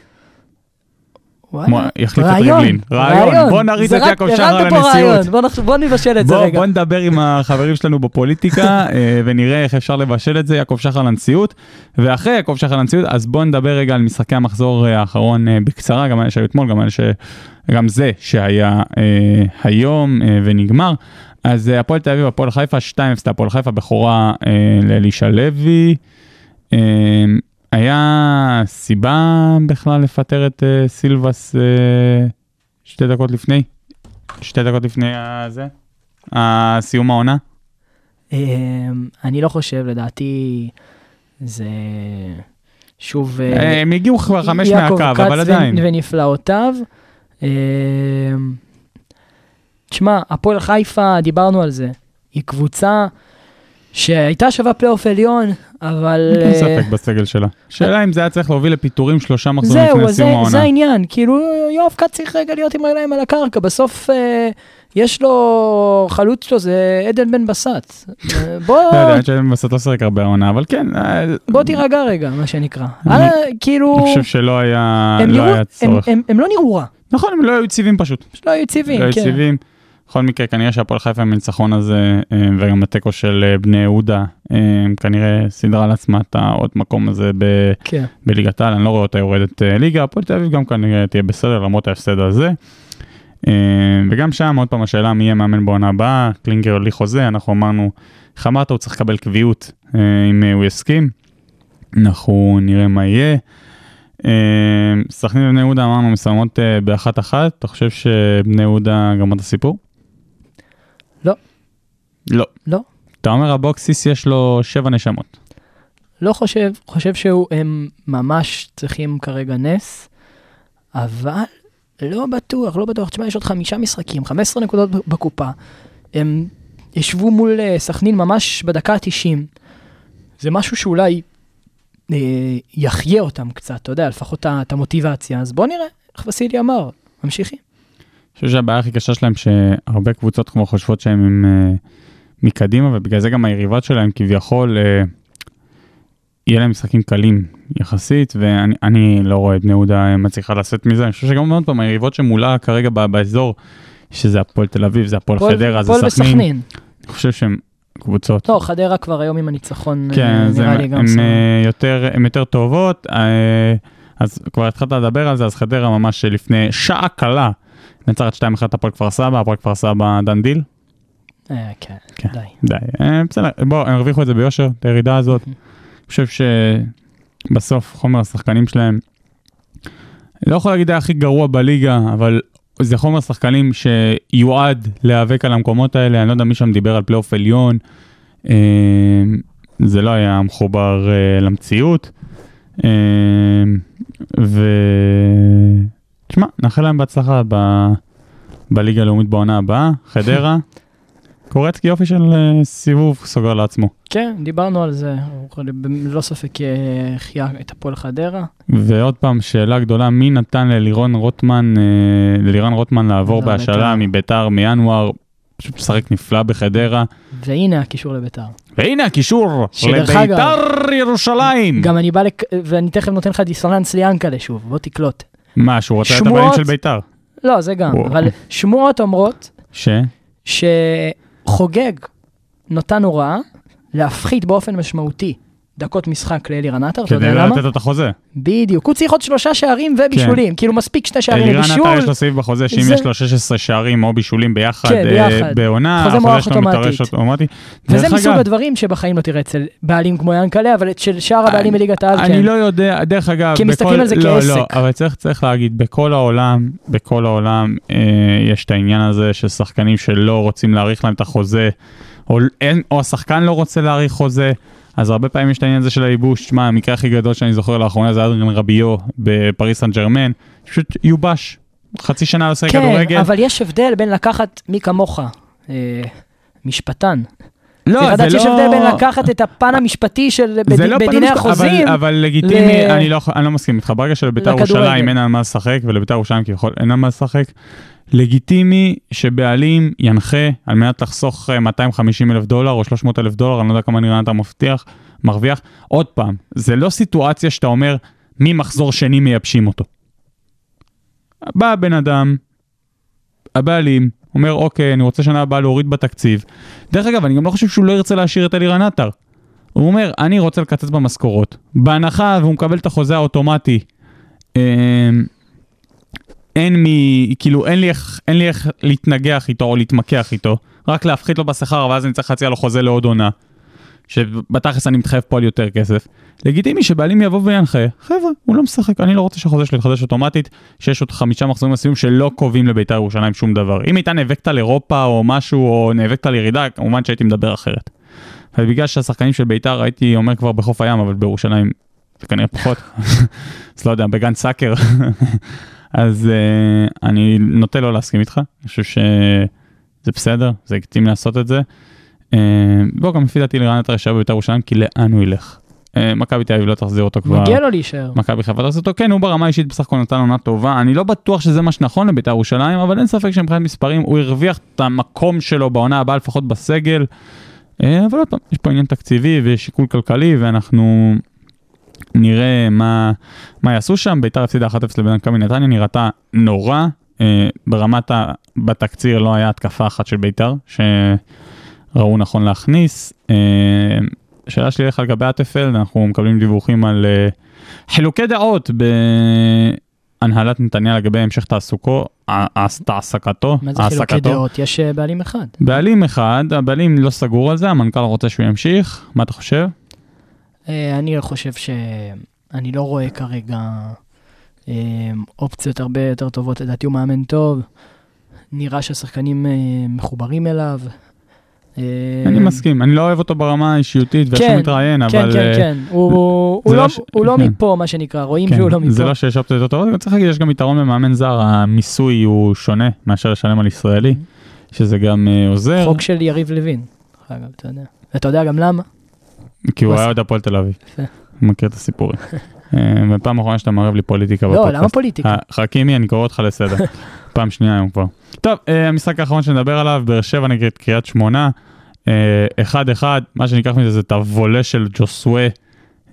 וואלה. כמו- יחליף את ריבלין. רעיון, בוא נריץ זה את יעקב שחר לנשיאות. בוא בוא נבשל את זה בוא, רגע. בוא נדבר עם החברים שלנו בפוליטיקה אה, ונראה איך אפשר לבשל את זה, יעקב שחר לנשיאות. ואחרי יעקב שחר לנשיאות, אז בוא נדבר רגע על משחקי המחזור אה, האחרון אה, בקצרה, גם אלה שהיו אתמול, גם אלה ש... גם זה שהיה אה, היום אה, ונגמר. אז הפועל תל אביב, הפועל חיפה, 2-0 להפועל חיפה, בכורה אה, לאלישע לוי. אה, היה סיבה בכלל לפטר את אה, סילבס אה, שתי דקות לפני? שתי דקות לפני הזה? הסיום העונה? אמ, אני לא חושב, לדעתי זה שוב... אה, הם הגיעו כבר חמש יעקב מהקו, כץ אבל עדיין. ו- ונפלאותיו. אמ, תשמע, הפועל חיפה, דיברנו על זה, היא קבוצה שהייתה שווה פלייאוף עליון, אבל... אין אה, ספק בסגל שלה. שאלה אם זה היה צריך להוביל לפיטורים שלושה מחזורים זהו, לפני זה, סיום זה העונה. העניין, כאילו יואב כץ צריך רגע להיות עם הרגליים על הקרקע, בסוף אה, יש לו, חלוץ שלו זה עדן בן בסט. אה, בוא, לא יודע, האמת שבסוף לא שיחק הרבה העונה, אבל כן, בוא תירגע רגע, מה שנקרא. כאילו, אני חושב שלא היה לא צורך. הם- לא נראו רע, נכון, הם לא היו יציבים פשוט. לא היו יציבים, לא היו כן. יציבים. בכל מקרה, כנראה שהפועל חיפה עם הניצחון הזה, אה, וגם התיקו של אה, בני יהודה, אה, כנראה סידרה לעצמה את העוד מקום הזה ב- כן. בליגת העל, אני לא רואה אותה יורדת ליגה, הפועל תל אביב גם כנראה תהיה בסדר למרות ההפסד הזה. וגם שם עוד פעם השאלה מי יהיה מאמן בעונה הבאה, קלינגר לי חוזה, אנחנו אמרנו, אמרת, הוא צריך לקבל קביעות אם הוא יסכים, אנחנו נראה מה יהיה. סכנין ובני יהודה אמרנו מסיימות באחת אחת, אתה חושב שבני יהודה גמר את הסיפור? לא. לא. אתה אומר אבוקסיס יש לו שבע נשמות. לא חושב, חושב שהם ממש צריכים כרגע נס, אבל לא בטוח, לא בטוח. תשמע, יש עוד חמישה משחקים, 15 נקודות בקופה. הם ישבו מול אה, סכנין ממש בדקה ה-90. זה משהו שאולי אה, יחיה אותם קצת, אתה יודע, לפחות את המוטיבציה. אז בוא נראה, איך וסילי אמר, ממשיכים. אני חושב שהבעיה הכי קשה שלהם שהרבה קבוצות כמו חושבות שהם עם, אה, מקדימה ובגלל זה גם היריבות שלהם כביכול אה, יהיה להם משחקים קלים יחסית ואני אני לא רואה את בני יהודה אה, מצליחה לצאת מזה. אני חושב שגם עוד פעם היריבות שמולה כרגע באזור שזה הפועל תל אביב זה הפועל חדרה זה סכנין. אני חושב שהם קבוצות. לא, חדרה כבר היום עם הניצחון, אה, כן, זה, נראה לי גם הם, סבבה. אה, יותר, הם יותר טובות, אז כבר התחלת לדבר על זה, אז חדרה ממש לפני שעה קלה, מנצחת 2-1 הפועל כפר סבא, הפועל כפר סבא done deal, כן, כן. די. די, אה, בסדר, בואו, הם הרוויחו את זה ביושר, את הירידה הזאת, אני חושב שבסוף חומר השחקנים שלהם, לא יכול להגיד היה הכי גרוע בליגה, אבל זה חומר שחקנים שיועד להיאבק על המקומות האלה, אני לא יודע מי שם דיבר על פלייאוף עליון, אה, זה לא היה מחובר אה, למציאות, אה, ו... תשמע, נאחל להם בהצלחה ב... בליגה הלאומית בעונה הבאה, חדרה. קורצקי יופי של אה, סיבוב סוגר לעצמו. כן, דיברנו על זה, הוא ללא ספק החיה את הפועל חדרה. ועוד פעם, שאלה גדולה, מי נתן ללירון רוטמן, אה, ללירן רוטמן לעבור בהשאלה בית"ר. מביתר מינואר, פשוט משחק נפלא בחדרה. והנה הקישור לביתר. והנה הקישור לביתר ירושלים. גם אני בא, לק... ואני תכף נותן לך דיסוננס ליאנקלה שוב, בוא תקלוט. מה, שהוא רוצה את שמועות- הבעלים של ביתר? לא, זה גם, וואו. אבל שמועות אומרות ש? שחוגג נתן הוראה להפחית באופן משמעותי דקות משחק לאלירן עטר, אתה יודע כדי למה? לתת לו את החוזה. בדיוק, הוא צריך עוד שלושה שערים ובישולים, כאילו מספיק שני שערים אלירן לבישול, עטר יש לו סעיף בחוזה שאם זה- יש לו 16 שערים או בישולים ביחד כן, אה, ביחד. בעונה, חוזה החוזה מוארך שלו מתארש אוטומטית. וזה מסוג אגב, הדברים שבחיים לא תראה אצל בעלים כמו ינקלה, אבל של שאר הבעלים בליגת העל, כן. אני לא יודע, דרך אגב, כי מסתכלים על זה לא, כעסק. לא, אבל צריך, צריך להגיד, בכל העולם, בכל העולם אה, יש את העניין הזה של שחקנים שלא רוצים להאריך להם את החוזה, או, אין, או השחקן לא רוצה להאריך חוזה, אז הרבה פעמים יש את העניין הזה של הייבוש. תשמע, המקרה הכי גדול שאני זוכר לאחרונה זה אדרן רביו בפריס סן ג'רמן, פשוט יובש, חצי שנה לא לשחק כן, כדורגל. אבל יש הבדל בין לקחת מי כמוך, אה, משפטן. לא, צריך לדעת זה שיש לא- הבדל בין לקחת את הפן המשפטי של בד- לא בדיני המשפט- החוזים, אבל, אבל לגיטימי, ל- אני, לא, אני לא מסכים איתך, ברגע שלביתר. ירושלים אין על מה לשחק, ולביתר ירושלים כביכול אין על מה לשחק, לגיטימי שבעלים ינחה על מנת לחסוך אה, 250 אלף דולר או 300 אלף דולר, אני לא יודע כמה נראה אתה מבטיח, מרוויח. עוד פעם, זה לא סיטואציה שאתה אומר, ממחזור שני מייבשים אותו. בא הבן אדם, הבעלים, אומר, אוקיי, אני רוצה שנה הבאה להוריד בתקציב. דרך אגב, אני גם לא חושב שהוא לא ירצה להשאיר את אלירן עטר. הוא אומר, אני רוצה לקצץ במשכורות. בהנחה והוא מקבל את החוזה האוטומטי, אמ, אין מי, כאילו, אין לי, איך, אין לי איך להתנגח איתו או להתמקח איתו, רק להפחית לו בשכר, ואז אני צריך להציע לו חוזה לעוד עונה, שבתכלס אני מתחייב פה על יותר כסף. לגיטימי שבעלים יבוא וינחה, חבר'ה, הוא לא משחק, אני לא רוצה שהחוזה שלי יתחדש אוטומטית, שיש עוד חמישה מחזורים לסיום שלא קובעים לבית"ר ירושלים שום דבר. אם הייתה נאבקת על אירופה או משהו, או נאבקת על ירידה, כמובן שהייתי מדבר אחרת. אבל בגלל שהשחקנים של בית"ר הייתי אומר כבר בחוף הים, אבל בירושלים זה כנראה פחות. אז לא יודע, בגן סאקר. אז uh, אני נוטה לא להסכים איתך, אני חושב שזה בסדר, זה לגיטימי לעשות את זה. Uh, בוא, גם לפי דעתי עטר ישב בבית"ר ירושלים, כי לאן הוא ילך? Uh, מכבי תל אביב לא תחזיר אותו כבר. מגיע לו להישאר. מכבי חיפה תחזיר אותו, כן, הוא ברמה האישית בסך הכל נתן עונה טובה, אני לא בטוח שזה מה שנכון לבית"ר ירושלים, אבל אין ספק שמבחינת מספרים הוא הרוויח את המקום שלו בעונה הבאה, לפחות בסגל. אבל עוד פעם, יש פה עניין תקציבי ושיקול כלכלי, ואנחנו נראה מה, מה יעשו שם. בית"ר הפסידה 1-0 לבן מכבי נתניה, נראתה נורא. אה, ברמת ה... בתקציר לא היה התקפה אחת של בית"ר, שראו נכון להכניס. אה, שאלה שלי לך לגבי אטפלד, אנחנו מקבלים דיווחים על אה, חילוקי דעות בהנהלת נתניה לגבי המשך תעסוקו, העסקתו, מה זה חילוקי. דעות? יש אה, בעלים אחד. בעלים אחד, הבעלים לא סגור על זה, המנכ"ל רוצה שהוא ימשיך, מה אתה חושב? אה, אני חושב ש... אני לא רואה כרגע אה, אופציות הרבה יותר טובות, לדעתי הוא מאמן טוב, נראה שהשחקנים אה, מחוברים אליו. אני מסכים, אני לא אוהב אותו ברמה האישיותית ואיך כן, שהוא מתראיין, כן, אבל... כן, אה, כן, הוא, הוא, לא, לא הוא לא כן. מפה, מה שנקרא, רואים כן, שהוא לא מפה. זה לא שיש אופציות יותר טובות, גם צריך להגיד, יש גם יתרון במאמן זר, המיסוי הוא שונה מאשר לשלם על ישראלי, Mm-hmm. שזה גם עוזר. חוק של יריב לוין, אתה יודע. ואתה יודע גם למה? כי הוא היה אוהד הפועל תל אביב. מכיר את הסיפורים. אה, ופעם אחרונה שאתה מערב לי פוליטיקה לא. למה פוליטיקה? אה, חכימי, אני קורא אותך לסדר. פעם שנייה היום כבר. טוב, אה, המשחק האחרון שנדבר עליו, באר שבע נגד קריית שמונה. אחד אחד, מה שאני אקח מזה זה את הוולה של ג'וסווה.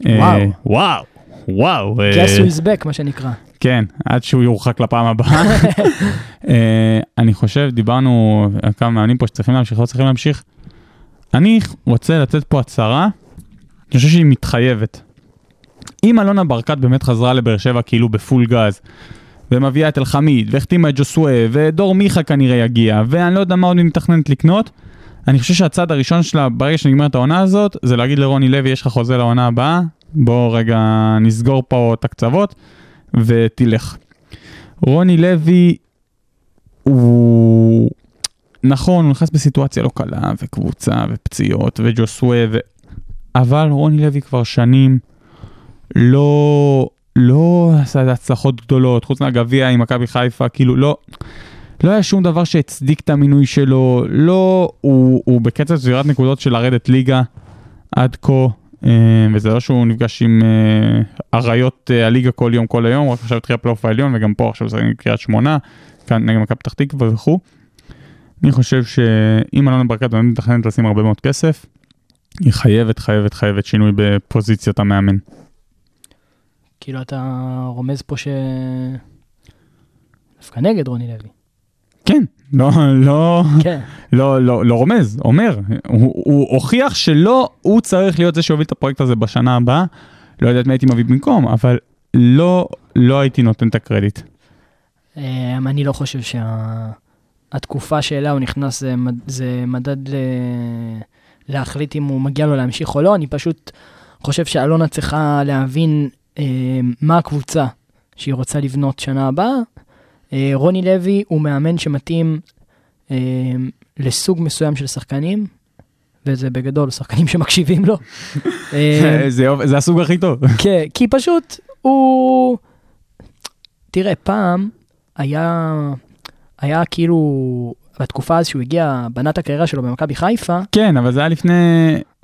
וואו. וואו, וואו. גס הוא איזבק, מה שנקרא. כן, עד שהוא יורחק לפעם הבאה. אה, אני חושב, דיברנו על כמה מאמנים פה שצריכים להמשיך, לא צריכים להמשיך. אני רוצה לתת פה הצהרה, אני חושב שהיא מתחייבת. אם אלונה ברקת באמת חזרה לבאר שבע כאילו בפול גז, ומביאה את אלחמיד, והחתימה את ג'וסווה, ודור מיכה כנראה יגיע, ואני לא יודע מה עוד היא מתכננת לקנות, אני חושב שהצעד הראשון שלה, ברגע שנגמרת העונה הזאת, זה להגיד לרוני לוי, יש לך חוזה לעונה הבאה, בוא רגע נסגור פה את הקצוות, ותלך. רוני לוי הוא... נכון, הוא נכנס בסיטואציה לא קלה, וקבוצה, ופציעות, וג'וסווה. אבל רוני לוי כבר שנים לא, לא עשה הצלחות גדולות, חוץ מהגביע עם מכבי חיפה, כאילו לא, לא היה שום דבר שהצדיק את המינוי שלו, לא, הוא, הוא בקצב צבירת נקודות של לרדת ליגה עד כה, אה, וזה לא שהוא נפגש עם אה, אריות אה, הליגה כל יום כל היום, רק עכשיו התחיל הפלייאוף העליון, וגם פה עכשיו זה קריית שמונה, כאן נגד מכבי פתח תקווה וכו'. אני חושב שאם אלונה ברקת באמת מתכננת לשים הרבה מאוד כסף, היא חייבת, חייבת, חייבת שינוי בפוזיציית המאמן. כאילו אתה רומז פה ש... דווקא נגד רוני לוי. כן, לא, לא, כן. לא, לא, לא רומז, אומר, הוא, הוא הוכיח שלא הוא צריך להיות זה שהוביל את הפרויקט הזה בשנה הבאה, לא יודעת מי הייתי מביא במקום, אבל לא, לא הייתי נותן את הקרדיט. אמ, אני לא חושב שהתקופה שאליה הוא נכנס זה, מד- זה מדד ל... להחליט אם הוא מגיע לו להמשיך או לא, אני פשוט חושב שאלונה צריכה להבין אמ, מה הקבוצה שהיא רוצה לבנות שנה הבאה. אה, רוני לוי הוא מאמן שמתאים אמ, לסוג מסוים של שחקנים, וזה בגדול שחקנים שמקשיבים לו. אמ, זה, זה הסוג הכי טוב. כן, כי פשוט הוא... תראה, פעם היה, היה כאילו, בתקופה אז שהוא הגיע, בנה את הקריירה שלו במכבי חיפה, כן, אבל זה היה לפני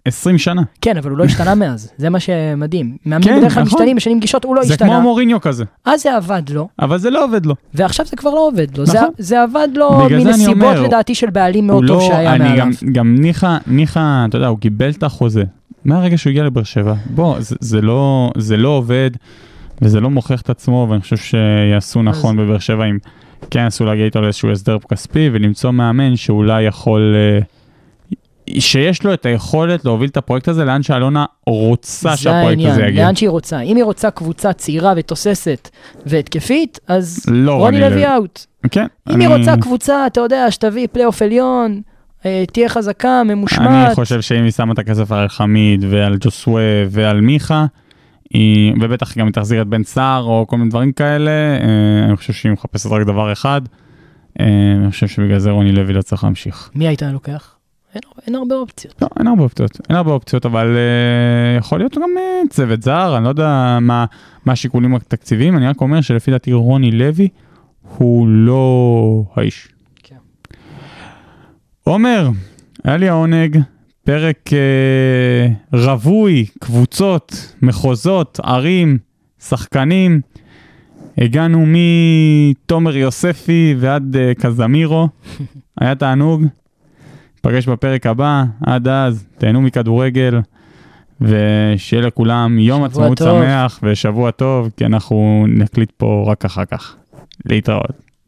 20 שנה. כן, אבל הוא לא השתנה מאז, זה מה שמדהים. מאמנים כן, בדרך כלל נכון. משתנים, משנים גישות, הוא לא זה השתנה. כמו מוריניו כזה, אז זה עבד לו, אבל זה לא עובד לו. ועכשיו זה כבר לא עובד לו. זה, נכון. זה עבד לו זה מנסיבות לדעתי של בעלים מאוד טוב לא, שהיה מעליו. גם, גם ניחא, ניחא, אתה יודע, הוא קיבל את החוזה. מהרגע שהוא הגיע לבאר שבע, בוא, זה, זה, לא, זה לא עובד, וזה לא מוכיח את עצמו, ואני חושב שיעשו נכון בבאר שבע אם כן ינסו להגיע איתו לאיזשהו הסדר כספי, ולמצוא מאמן שאולי יכול, אה, שיש לו את היכולת להוביל את הפרויקט הזה לאן שאלונה רוצה זה שהפרויקט הזה העניין, יגיע. לאן שהיא רוצה. אם היא רוצה קבוצה צעירה ותוססת והתקפית, אז לא רוני לוי out. כן. אם היא רוצה קבוצה, אתה יודע, שתביא פלייאוף עליון, אה, תהיה חזקה, ממושמעת. אני חושב שאם היא שמה את הכסף על חמד ועל ז'וסואה ועל מיכה, היא, ובטח גם היא תחזיר את בן סער או כל מיני דברים כאלה, אה, אני חושב שהיא מחפשת רק דבר אחד. אה, אני חושב שבגלל זה רוני לוי לא צריך להמשיך. מי היית לוקח? אין, אין הרבה אופציות. לא, אין הרבה אופציות, אין הרבה אופציות, אבל אה, יכול להיות גם אה, צוות זר, אני לא יודע מה, מה השיקולים התקציביים, אני רק אומר שלפי דעתי רוני לוי הוא לא האיש. כן. עומר, היה לי העונג, פרק אה, רווי, קבוצות, מחוזות, ערים, שחקנים. הגענו מתומר יוספי ועד אה, קזמירו, היה תענוג. ניפגש בפרק הבא, עד אז, תהנו מכדורגל, ושיהיה לכולם יום עצמאות טוב. שמח ושבוע טוב, כי אנחנו נקליט פה רק אחר כך. להתראות.